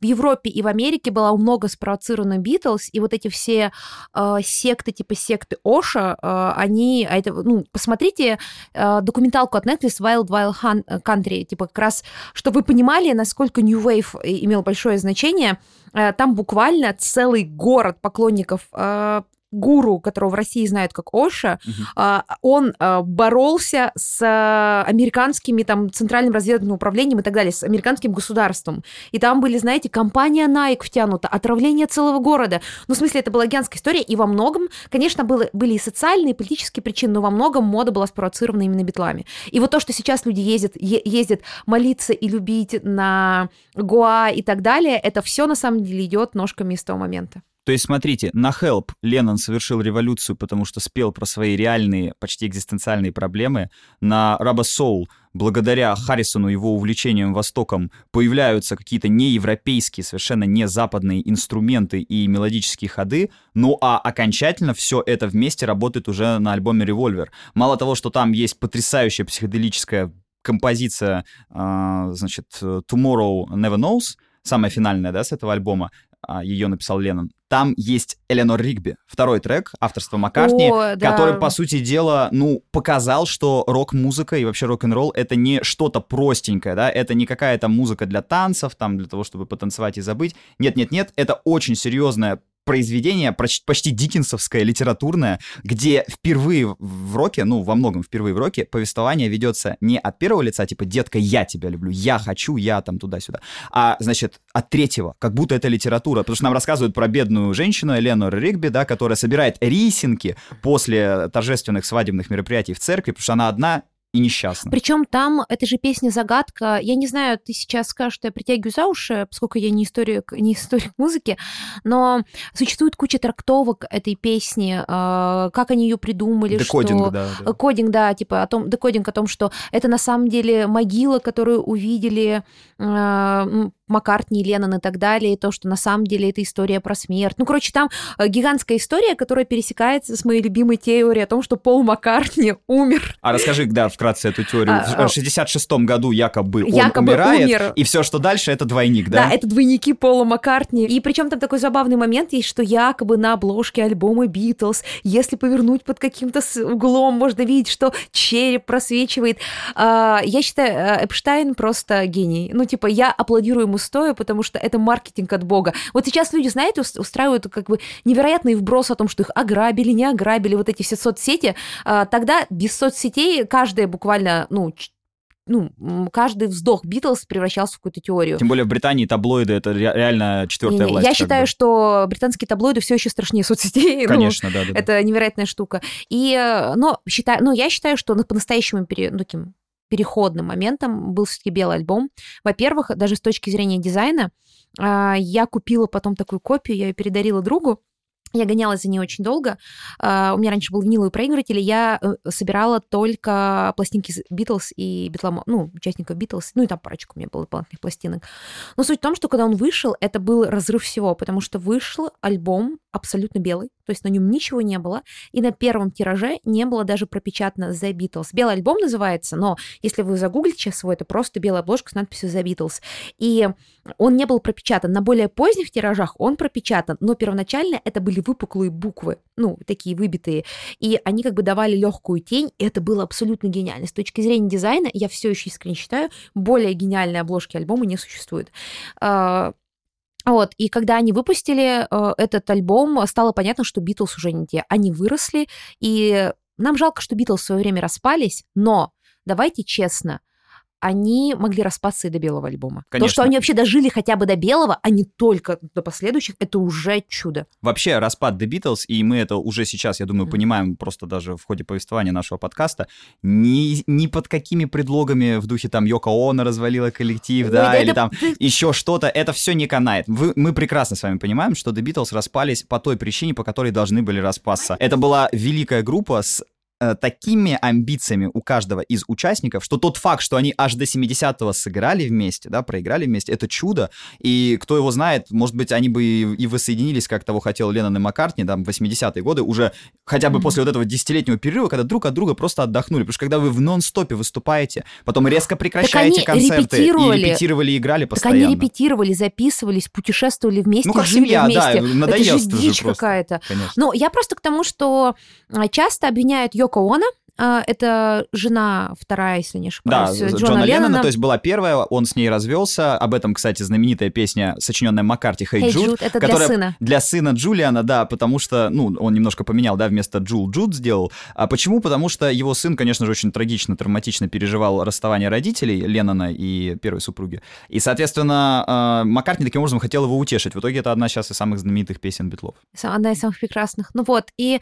в Европе и в Америке была много спровоцирована Битлз, и вот эти все а, секты, типа секты Оша, а, они, а это, ну, посмотрите а, документалку от Netflix Wild Wild Han- Country, типа как раз, чтобы вы понимали, насколько New Wave имел большое значение, а, там буквально целый город поклонников а, гуру, которого в России знают как Оша, а, он а, боролся с а, американскими там центральным разведывательным управлением и так далее, с американским государством. И там были, знаете, компания Nike втянута, отравление целого города. Ну, в смысле, это была гигантская история, и во многом, конечно, было, были и социальные, и политические причины, но во многом мода была спровоцирована именно битлами. И вот то, что сейчас люди ездят, е- ездят молиться и любить на Гоа и так далее, это все на самом деле идет ножками из того момента. То есть, смотрите, на Help Леннон совершил революцию, потому что спел про свои реальные, почти экзистенциальные проблемы. На Rubber Soul, благодаря Харрисону, его увлечением Востоком, появляются какие-то неевропейские, совершенно не западные инструменты и мелодические ходы. Ну а окончательно все это вместе работает уже на альбоме Revolver. Мало того, что там есть потрясающая психоделическая композиция, э, значит, Tomorrow Never Knows, самая финальная, да, с этого альбома, а, ее написал Леннон. Там есть Эленор Ригби, второй трек авторства Маккартни, О, да. который, по сути дела, ну, показал, что рок-музыка и вообще рок-н-ролл — это не что-то простенькое, да, это не какая-то музыка для танцев, там, для того, чтобы потанцевать и забыть. Нет-нет-нет, это очень серьезная произведение почти, диккенсовское, литературное, где впервые в роке, ну, во многом впервые в роке, повествование ведется не от первого лица, типа «детка, я тебя люблю», «я хочу», «я там туда-сюда», а, значит, от третьего, как будто это литература, потому что нам рассказывают про бедную женщину Эленор Ригби, да, которая собирает рисинки после торжественных свадебных мероприятий в церкви, потому что она одна и несчастна. Причем там, это же песня «Загадка». Я не знаю, ты сейчас скажешь, что я притягиваю за уши, поскольку я не историк, не историк [laughs] музыки, но существует куча трактовок этой песни, э, как они ее придумали, Декодинг, что... да, да. Кодинг, да, типа о том, декодинг о том, что это на самом деле могила, которую увидели э, Маккартни, Леннон и так далее, и то, что на самом деле это история про смерть. Ну, короче, там э, гигантская история, которая пересекается с моей любимой теорией о том, что Пол Маккартни [laughs] умер. А расскажи, да, вкратце эту теорию. А, В 66-м году якобы он Якобы умирает, умер. и все, что дальше, это двойник, да? Да, это двойники Пола Маккартни. И причем там такой забавный момент есть, что якобы на обложке альбома Битлз, если повернуть под каким-то углом, можно видеть, что череп просвечивает. А, Я считаю, э, Эпштайн просто гений. Ну, типа, я аплодирую ему стоя, потому что это маркетинг от бога. Вот сейчас люди, знаете, ус- устраивают как бы невероятный вброс о том, что их ограбили, не ограбили, вот эти все соцсети. А, Тогда без соцсетей каждая буквально, ну, ну, каждый вздох Битлз превращался в какую-то теорию. Тем более в Британии таблоиды это ре- реально четвертая Не-не, власть. Я считаю, бы. что британские таблоиды все еще страшнее соцсетей. [laughs] Ну, Конечно, да, да. да. это невероятная штука. И, э, но, считаю, но я считаю, что на- по-настоящему пере- ну, таким переходным моментом был все-таки белый альбом. Во-первых, даже с точки зрения дизайна, а, я купила потом такую копию, я ее передарила другу. Я гонялась за ней очень долго. А, У меня раньше был виниловый проигрыватель, и я э, собирала только пластинки Битлз и Битломо, ну, участников Битлз, ну и там парочку у меня было дополнительных пластинок. Но суть в том, что когда он вышел, это был разрыв всего, потому что вышел альбом абсолютно белый, то есть на нем ничего не было, и на первом тираже не было даже пропечатано The Beatles. Белый альбом называется, но если вы загуглите сейчас его, это просто белая обложка с надписью The Beatles. И он не был пропечатан. На более поздних тиражах он пропечатан, но первоначально это были выпуклые буквы, ну, такие выбитые, и они как бы давали легкую тень, и это было абсолютно гениально. С точки зрения дизайна, я все еще искренне считаю, более гениальной обложки альбома не существует. Вот, и когда они выпустили э, этот альбом, стало понятно, что Битлз уже не те. Они выросли, и нам жалко, что Битлз в свое время распались, но давайте честно, они могли распасться и до белого альбома. То, Конечно. что они вообще дожили хотя бы до белого, а не только до последующих, это уже чудо. Вообще распад The Beatles, и мы это уже сейчас, я думаю, Мгм. понимаем просто даже в ходе повествования нашего подкаста, ни, ни под какими предлогами в духе там Йоко Оно развалила коллектив, да, Ой, или это- там еще что-то, это все не канает. Вы- мы прекрасно с вами понимаем, что The Beatles распались по той причине, по которой должны были распасться. Это была великая группа с такими амбициями у каждого из участников, что тот факт, что они аж до 70-го сыграли вместе, да, проиграли вместе, это чудо. И кто его знает, может быть, они бы и, и воссоединились, как того хотел Леннон и Маккартни, там, в 80-е годы, уже хотя бы Мгм. после вот этого десятилетнего перерыва, когда друг от друга просто отдохнули. Потому что когда вы в нон-стопе выступаете, потом резко прекращаете они концерты, репетировали. и репетировали, и играли Так постоянно. они репетировали, записывались, путешествовали вместе, Ну, как жили семья, да, вместе. надоест это же дичь какая-то. Конечно. Ну, я просто к тому, что а, часто обвиняют Йоко Оно, а, это жена вторая, если не Да, ошибаюсь, Джона, Джона, Леннона, Леннона. то есть была первая, он с ней развелся. Об этом, кстати, знаменитая песня, сочиненная Маккарти «Hey, Hey Jude», Jude, это для которая сына. для сына Джулиана, да, потому что, ну, он немножко поменял, да, вместо Джул Джуд сделал. А почему? Потому что его сын, конечно же, очень трагично, травматично переживал расставание родителей Леннона и первой супруги. И, соответственно, э, Маккартни таким образом хотел его утешить. В итоге это одна сейчас из самых знаменитых песен Битлов. Одна из самых прекрасных. Ну вот, и А,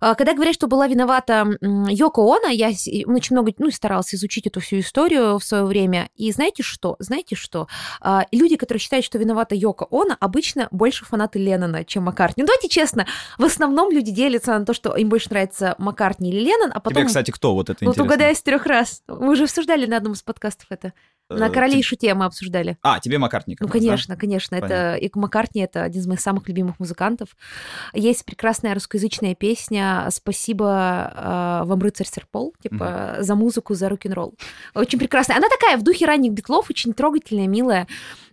когда говорят, что была виновата Йоко Оно, я очень много ну, старалась изучить эту всю историю в свое время. И знаете что? Знаете что? А, люди, которые считают, что виновата Йоко Оно, обычно больше фанаты Леннона, чем Маккартни. Ну, давайте честно, в основном люди делятся на то, что им больше нравится Маккартни или Леннон, а потом... Тебе, кстати, кто вот это Вот интересно? угадай с трех раз. Мы уже обсуждали на одном из подкастов это. На Э, короле ты- и шуте мы обсуждали. А, тебе Маккартни. Ну, раз, да? конечно, конечно. Это и Маккартни это один из моих самых любимых музыкантов. Есть прекрасная русскоязычная песня «Спасибо э, вам, рыцарь Серпол», типа за музыку, за рок-н-ролл. Очень прекрасная. Она такая в духе ранних битлов, очень трогательная, милая.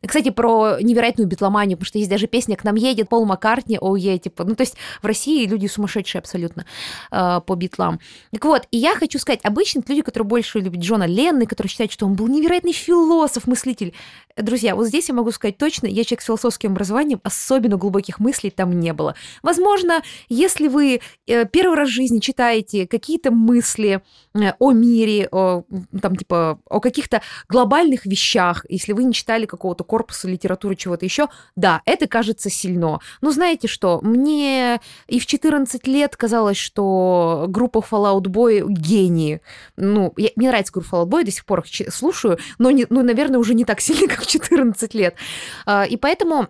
Кстати, про невероятную битломанию, потому что есть даже песня «К нам едет Пол Маккартни», о е, типа, ну, то есть в России люди сумасшедшие абсолютно э, по битлам. Так вот, и я хочу сказать, обычно люди, которые больше любят Джона Леннона, которые считают, что он был невероятный философ, мыслитель, Друзья, вот здесь я могу сказать точно, я человек с философским образованием, особенно глубоких мыслей там не было. Возможно, если вы э, первый раз в жизни читаете какие-то мысли о мире, о, там, типа, о каких-то глобальных вещах, если вы не читали какого-то корпуса литературы, чего-то еще, да, это кажется сильно. Но знаете что, мне и в 14 лет казалось, что группа Fallout Boy гении. Ну, я- мне нравится группа Fallout Boy, до сих пор их слушаю, но, не, ну, наверное, уже не так сильно, [laughs] как в 14 лет. А, И поэтому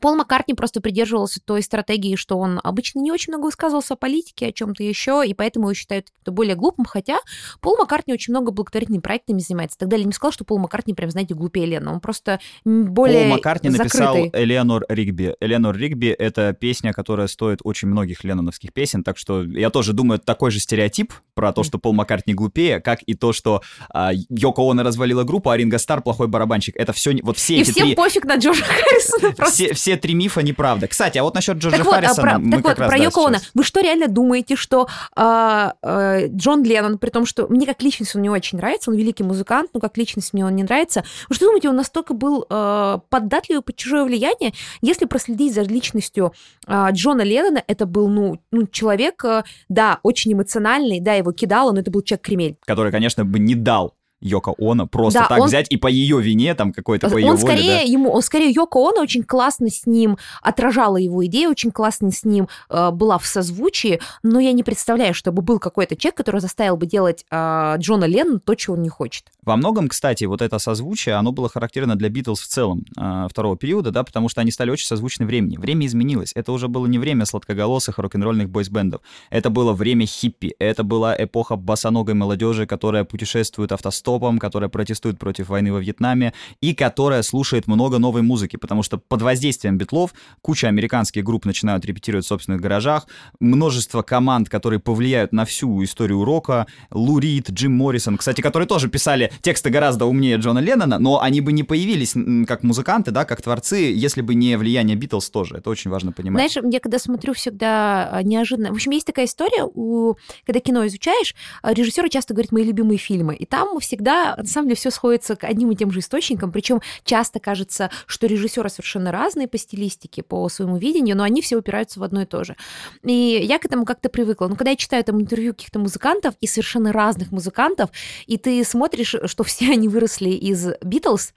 Пол Маккартни просто придерживался той стратегии, что он обычно не очень много высказывался о политике, о чем-то еще, и поэтому его считают более глупым, хотя Пол Маккартни очень много благотворительными проектами занимается. Тогда я не сказала, что Пол Маккартни прям, знаете, глупее Лена, он просто более Пол Маккартни написал закрытый. Элеонор Ригби. Элеонор Ригби — это песня, которая стоит очень многих ленноновских песен, так что я тоже думаю, это такой же стереотип про то, что Пол Маккартни глупее, как и то, что а, Йоко Оно развалила группу, а Ринго Стар плохой барабанщик. Это все, вот все И эти всем три... пофиг на Джорджа Харрисона просто. Все, все три мифа неправда. Кстати, а вот насчет Джорджа Так вот, а Харрисона про, так вот, раз, про да, Йоко Вы что, реально думаете, что а, а, Джон Леннон, при том, что мне как личность он не очень нравится, он великий музыкант, но как личность мне он не нравится. Вы что думаете, он настолько был а, податливый под чужое влияние? Если проследить за личностью а, Джона Леннона, это был, ну, ну человек, а, да, очень эмоциональный, да, его кидало, но это был человек-кремель. который, конечно, бы не дал Йоко Оно просто Да, так он- взять и по ее вине, там, какой-то по ее он воле, скорее да. ему, он скорее Йоко Оно очень классно с ним отражала его идеи, очень классно с ним э, была в созвучии, но я не представляю, чтобы был какой-то человек, который заставил бы делать э, Джона Леннона то, чего он не хочет. Во многом, кстати, вот это созвучие, оно было характерно для Битлз в целом э, второго периода, да, потому что они стали очень созвучны времени. Время изменилось. Это уже было не время сладкоголосых рок-н-ролльных бойсбендов. Это было время хиппи. Это была эпоха босоногой молодежи, которая путешествует автостопом, которая протестует против войны во Вьетнаме и которая слушает много новой музыки, потому что под воздействием битлов куча американских групп начинают репетировать в собственных гаражах, множество команд, которые повлияют на всю историю рока, Лу Рид, Джим Моррисон, кстати, которые тоже писали тексты гораздо умнее Джона Леннона, но они бы не появились как музыканты, да, как творцы, если бы не влияние Битлз тоже. Это очень важно понимать. Знаешь, я когда смотрю всегда а, неожиданно... В общем, есть такая история, у... когда кино изучаешь, а, режиссеры часто говорят «мои любимые фильмы», и там всегда, на самом деле, все сходится к одним и тем же источникам, причем часто кажется, что режиссеры совершенно разные по стилистике, по своему видению, но они все упираются в одно и то же. И я к этому как-то привыкла. Но когда я читаю там интервью каких-то музыкантов, и совершенно разных музыкантов, и ты смотришь, что [laughs] все они выросли из Битлз,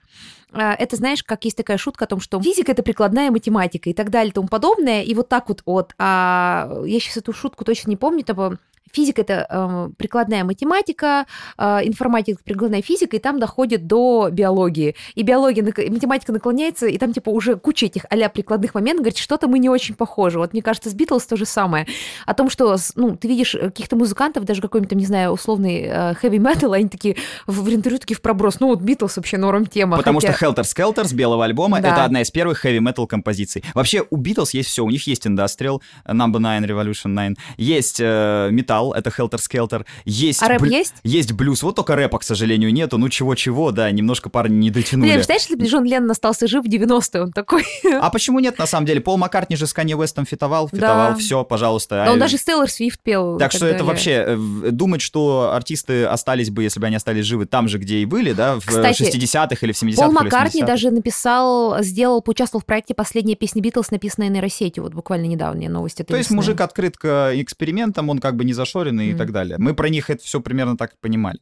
а, это, знаешь, как есть такая шутка о том, что физика — это прикладная математика и так далее и тому подобное, и вот так вот от. А я сейчас эту шутку точно не помню, типа, Физика это э, прикладная математика, э, информатика прикладная физика, и там доходит до биологии. И биология, математика наклоняется, и там типа уже куча этих а прикладных моментов, говорит, что-то мы не очень похожи. Вот мне кажется, с Битлз то же самое. О том, что, ну, ты видишь каких-то музыкантов, даже какой-нибудь, там, не знаю, условный э, heavy metal, они такие в, в интервью такие в проброс. Ну, вот Битлз вообще норм тема. Потому хотя- что Helter Skelter с белого альбома Да. это одна из первых heavy metal композиций. Вообще у Битлз есть все. У них есть Industrial, Number 9, Revolution 9. Есть э, металл, это Helter Skelter. Есть, А рэп блю- есть? есть блюз. Вот только рэпа, к сожалению, нету. Ну чего-чего, да, немножко парни не дотянули. Блин, представляешь, если бы Джон Леннон остался жив в 90-е, он такой... [laughs] А почему нет, на самом деле? Пол Маккартни же с Канье Вестом фитовал, фитовал, Да. все, пожалуйста. Да он даже с Тейлор Свифт пел. Так что это вообще, э, думать, что артисты остались бы, если бы они остались живы там же, где и были, да, в Кстати, 60-х или в 70-х Пол Маккартни 80-х. даже написал, сделал, поучаствовал в проекте «Последняя песня Битлз», написанная нейросетью. Вот буквально недавние новости. То есть мужик открыт к экспериментам, он как бы не зашоренный и Мгм. так далее. Мы про них это все примерно так и понимали.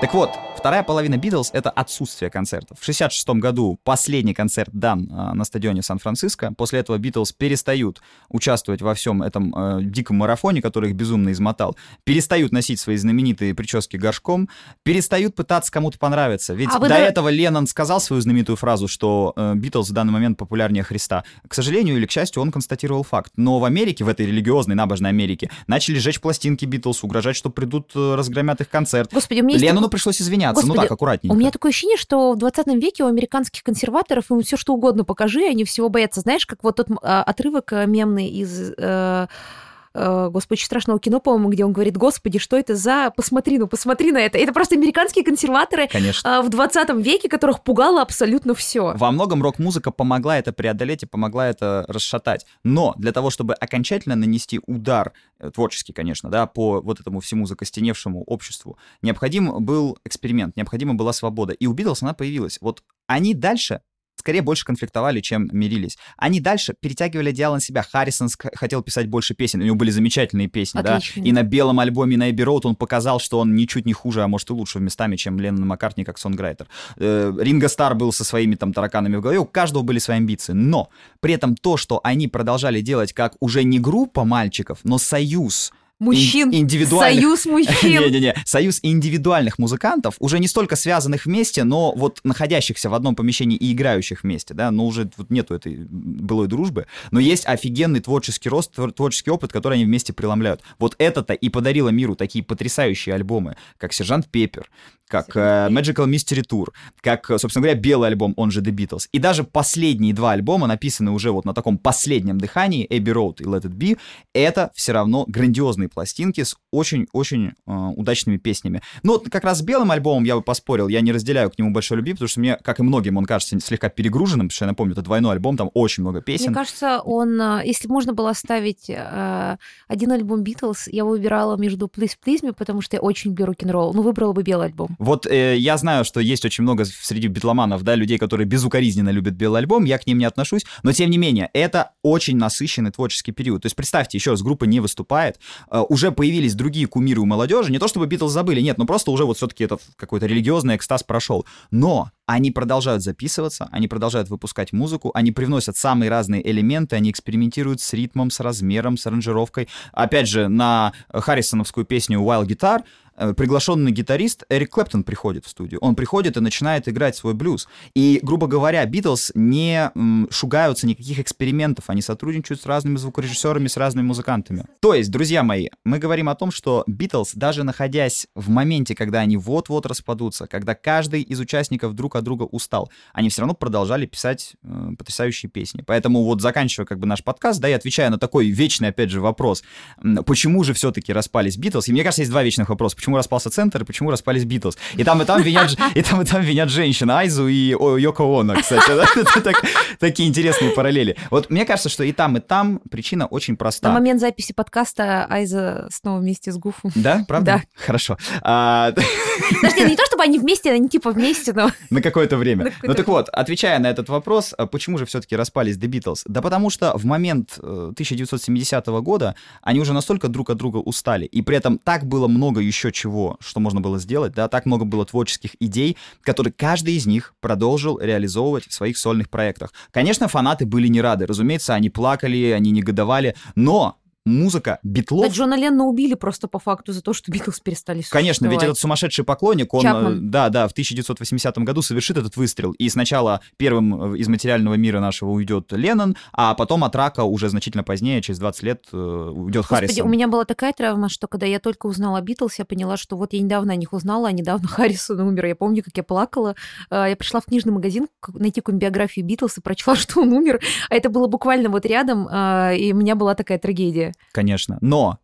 Так вот, Вторая половина Битлз — это отсутствие концертов. В 66 году последний концерт дан э, на стадионе Сан-Франциско. После этого Битлз перестают участвовать во всем этом э, диком марафоне, который их безумно измотал. Перестают носить свои знаменитые прически горшком. Перестают пытаться кому-то понравиться. Ведь А до да- этого Леннон сказал свою знаменитую фразу, что э, Битлз в данный момент популярнее Христа. К сожалению или к счастью, он констатировал факт. Но в Америке, в этой религиозной, набожной Америке, начали жечь пластинки Битлз, угрожать, что придут, э, разгромят их концерт. Господи, есть Леннону пришлось извиняться. Ну Господи, так, аккуратненько. У меня такое ощущение, что в 20 веке у американских консерваторов им все что угодно покажи, они всего боятся. Знаешь, как вот тот а, отрывок э, мемный из... э, э, Господи, страшного кино, по-моему, где он говорит, господи, что это за... Посмотри, ну посмотри на это. Это просто американские консерваторы Конечно. а, в 20 веке, которых пугало абсолютно все. Во многом рок-музыка помогла это преодолеть и помогла это расшатать. Но для того, чтобы окончательно нанести удар, э, творческий, конечно, да, по вот этому всему закостеневшему обществу, необходим был эксперимент, необходима была свобода. И у Битлз она появилась. Вот они дальше скорее больше конфликтовали, чем мирились. Они дальше перетягивали одеяло на себя. Харрисон хотел писать больше песен, у него были замечательные песни, да. Отличные. И на белом альбоме на Эбби Роуд он показал, что он ничуть не хуже, а может и лучше местами, чем Леннон Маккартни как сонграйтер. Э, Ринго Стар был со своими там тараканами в голове, у каждого были свои амбиции. Но при этом то, что они продолжали делать как уже не группа мальчиков, но союз Мужчин. ин- индивидуальных- Союз мужчин. [laughs] не-не-не, союз индивидуальных музыкантов, уже не столько связанных вместе, но вот находящихся в одном помещении и играющих вместе, да, но уже вот нету этой былой дружбы, но есть офигенный творческий рост, твор- творческий опыт, который они вместе преломляют. Вот это-то и подарило миру такие потрясающие альбомы, как «Сержант Пеппер», как э, Magical Mystery Tour, как, э, собственно говоря, белый альбом, он же The Beatles. И даже последние два альбома, написанные уже вот на таком последнем дыхании, Abbey Road и Let It Be, это все равно грандиозные пластинки с очень-очень э, удачными песнями. Ну, вот как раз с белым альбомом я бы поспорил, я не разделяю к нему большой любви, потому что мне, как и многим, он кажется слегка перегруженным, потому что я напомню, это двойной альбом, там очень много Мне песен. кажется, он, а, если можно было оставить э, один альбом Битлз, я выбирала между Please Please Me, потому что я очень люблю рок-н-ролл, но выбрала бы белый альбом. Вот э, я знаю, что есть очень много среди битломанов, да, людей, которые безукоризненно любят белый альбом, я к ним не отношусь, но тем не менее, это очень насыщенный творческий период. То есть представьте, еще раз, группа не выступает, э, уже появились другие кумиры у молодежи, не то чтобы Битлз забыли, нет, но просто уже вот все-таки этот какой-то религиозный экстаз прошел. Но они продолжают записываться, они продолжают выпускать музыку, они привносят самые разные элементы, они экспериментируют с ритмом, с размером, с аранжировкой. Опять же, на Харрисоновскую песню Wild Guitar приглашенный гитарист Эрик Клэптон приходит в студию. Он приходит и начинает играть свой блюз. И, грубо говоря, Битлз не шугаются никаких экспериментов. Они сотрудничают с разными звукорежиссерами, с разными музыкантами. То есть, друзья мои, мы говорим о том, что Битлз, даже находясь в моменте, когда они вот-вот распадутся, когда каждый из участников друг от друга устал, они все равно продолжали писать э, потрясающие песни. Поэтому вот заканчивая как бы наш подкаст, да, и отвечая на такой вечный, опять же, вопрос, почему же все-таки распались Битлз? И мне кажется, есть два вечных вопроса. Почему распался Центр и почему распались Битлз? И там, и там винят, и там, и там винят женщин, Айзу и Йоко Оно, кстати. [laughs] Такие интересные параллели. Вот мне кажется, что и там, и там причина очень На проста. момент записи подкаста Айза снова вместе с Гуфом. Да, правда? Да. Хорошо. А, Подожди, ну не то чтобы они вместе, они типа вместе, но... [laughs] На какое-то время. На ну так вот, отвечая на этот вопрос, а почему же все-таки распались The Beatles? Да потому что в момент э, 1970 года они уже настолько друг от друга устали, и при этом так было много еще чего, что можно было сделать, да, так много было творческих идей, которые каждый из них продолжил реализовывать в своих сольных проектах. Конечно, фанаты были не рады, разумеется, они плакали, они негодовали, но музыка битлов... Да, Джона Ленна убили просто по факту за то, что Битлз перестали Конечно, ведь существовать. этот сумасшедший поклонник, он, Чапман. э, да, да, в 1980 году совершит этот выстрел. И сначала первым э, из материального мира нашего уйдет Леннон, а потом от рака уже значительно позднее, через 20 лет, э, уйдет Господи, Харрисон. у меня была такая травма, что когда я только узнала о Битлз, я поняла, что вот я недавно о них узнала, а недавно [laughs] Харрисон умер. Я помню, как я плакала. А, Я пришла в книжный магазин найти какую-нибудь биографию Битлз и прочла, [laughs] что он умер. А это было буквально вот рядом, а, и у меня была такая трагедия. Конечно. Но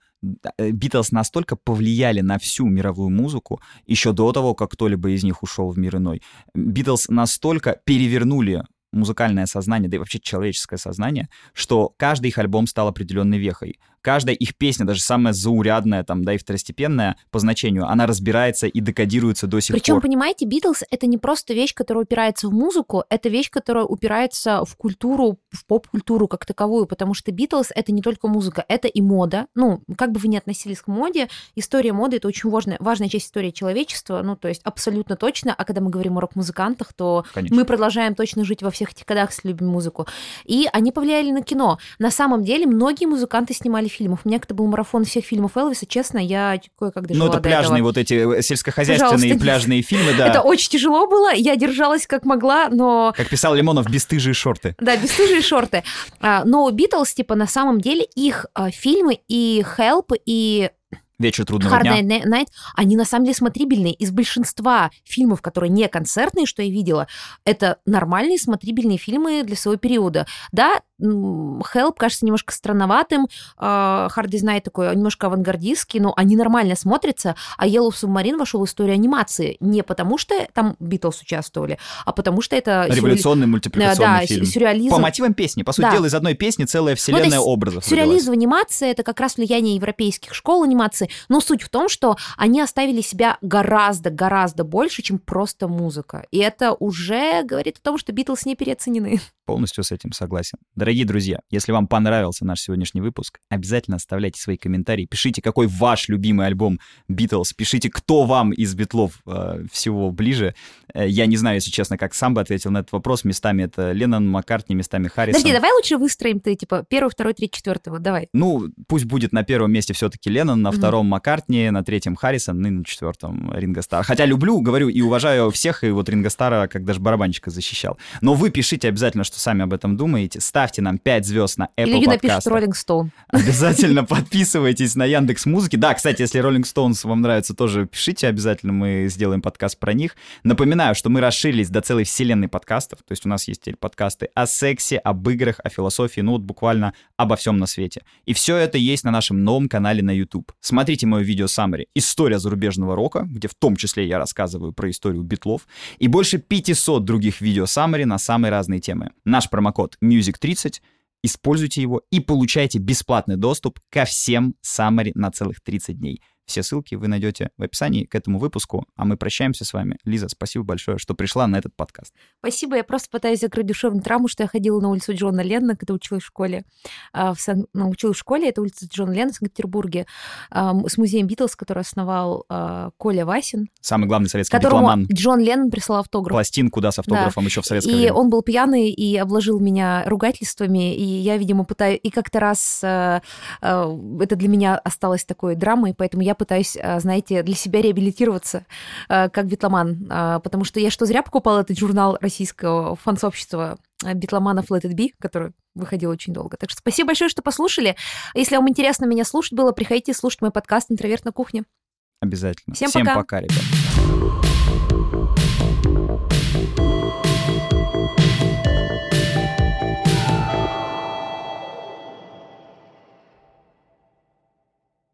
э, Битлз настолько повлияли на всю мировую музыку еще до того, как кто-либо из них ушел в мир иной. Битлз настолько перевернули музыкальное сознание, да и вообще человеческое сознание, что каждый их альбом стал определенной вехой. Каждая их песня, даже самая заурядная, там, да, и второстепенная по значению, она разбирается и декодируется до сих Причем, пор. понимаете, Битлз — это не просто вещь, которая упирается в музыку, это вещь, которая упирается в культуру, в поп-культуру как таковую, потому что Битлз — это не только музыка, это и мода. Ну, как бы вы ни относились к моде, история моды — это очень важная, важная часть истории человечества, ну, то есть абсолютно точно. А когда мы говорим о рок-музыкантах, то Конечно. мы продолжаем точно жить во всех этих годах, если любим музыку. И они повлияли на кино. На самом деле, многие музыканты снимали фильмов. У меня как-то был марафон всех фильмов Элвиса, честно, я кое-как дожила Ну, это пляжные этого. вот эти э, сельскохозяйственные Пожалуйста, пляжные фильмы, [laughs] да. Это очень тяжело было, я держалась как могла, но... Как писал Лимонов, бесстыжие шорты. Да, бесстыжие шорты. А, Но у Битлз, типа, на самом деле, их а, фильмы и Help, и Вечер трудного Hard дня. Night Night, они на самом деле смотрибельные. Из большинства фильмов, которые не концертные, что я видела, это нормальные смотрибельные фильмы для своего периода. Да, Help кажется немножко странноватым, а, Hard Night такой немножко авангардистский, но они нормально смотрятся, а Yellow Submarine вошел в историю анимации не потому, что там Битлз участвовали, а потому что это... Революционный мультипликационный да, фильм. сюрреализм. По мотивам песни. По сути Да. дела, из одной песни целая вселенная с- образов родилась. Сюрреализм в анимации это как раз влияние европейских школ анимации. Но суть в том, что они оставили себя гораздо-гораздо больше, чем просто музыка. И это уже говорит о том, что Битлз не переоценены. Полностью с этим согласен. Дорогие друзья, если вам понравился наш сегодняшний выпуск, обязательно оставляйте свои комментарии, пишите, какой ваш любимый альбом Битлз, пишите, кто вам из Битлов э, всего ближе. Э, я не знаю, если честно, как сам бы ответил на этот вопрос. Местами это Леннон, Маккартни, местами Харрисон. Подожди, давай лучше выстроим ты, типа, первый, второй, третий, четвертый. Вот давай. Ну, пусть будет на первом месте все-таки Леннон, на втором Маккартни, на третьем Харрисон, ну и на четвертом Ринго Стар. Хотя люблю, говорю и уважаю всех, и вот Ринго Стара как даже барабанщика защищал. Но вы пишите обязательно, что сами об этом думаете. Ставьте нам 5 звезд на Apple Или напишет. Роллинг Стоун. [laughs] Обязательно подписывайтесь на Яндекс Музыки. Да, кстати, если Rolling Stones вам нравится, тоже пишите обязательно, мы сделаем подкаст про них. Напоминаю, что мы расширились до целой вселенной подкастов. То есть у нас есть теперь подкасты о сексе, об играх, о философии, ну вот буквально обо всем на свете. И все это есть на нашем новом канале на YouTube. Смотрите мое видео Summary «История зарубежного рока», где в том числе я рассказываю про историю битлов, и больше 500 других видео Summary на самые разные темы. Наш промокод MUSIC30 Используйте его и получайте бесплатный доступ ко всем Summary на целых 30 дней. Все ссылки вы найдете в описании к этому выпуску, а мы прощаемся с вами. Лиза, спасибо большое, что пришла на этот подкаст. Спасибо, я просто пытаюсь закрыть душевную травму, что я ходила на улицу Джона Леннона, когда училась в школе. А, в Сан... ну, училась в школе, это улица Джона Леннона в Санкт-Петербурге, а, с музеем Битлз, который основал а, Коля Васин, Самый главный советский которому битломан. Джон Леннон прислал автограф. Пластинку, да, с автографом еще в советское И время. он был пьяный и обложил меня ругательствами, и я, видимо, пытаюсь... И как-то раз это для меня осталось такой драмой, поэтому я пытаюсь, э, знаете, для себя реабилитироваться э, как битломан, э, потому что я что, зря покупала этот журнал российского фан-сообщества битломанов Let It Be, который выходил очень долго. Так что спасибо большое, что послушали. Если вам интересно меня слушать было, приходите слушать мой подкаст «Интроверт на кухне». Обязательно. Всем пока. пока, ребят.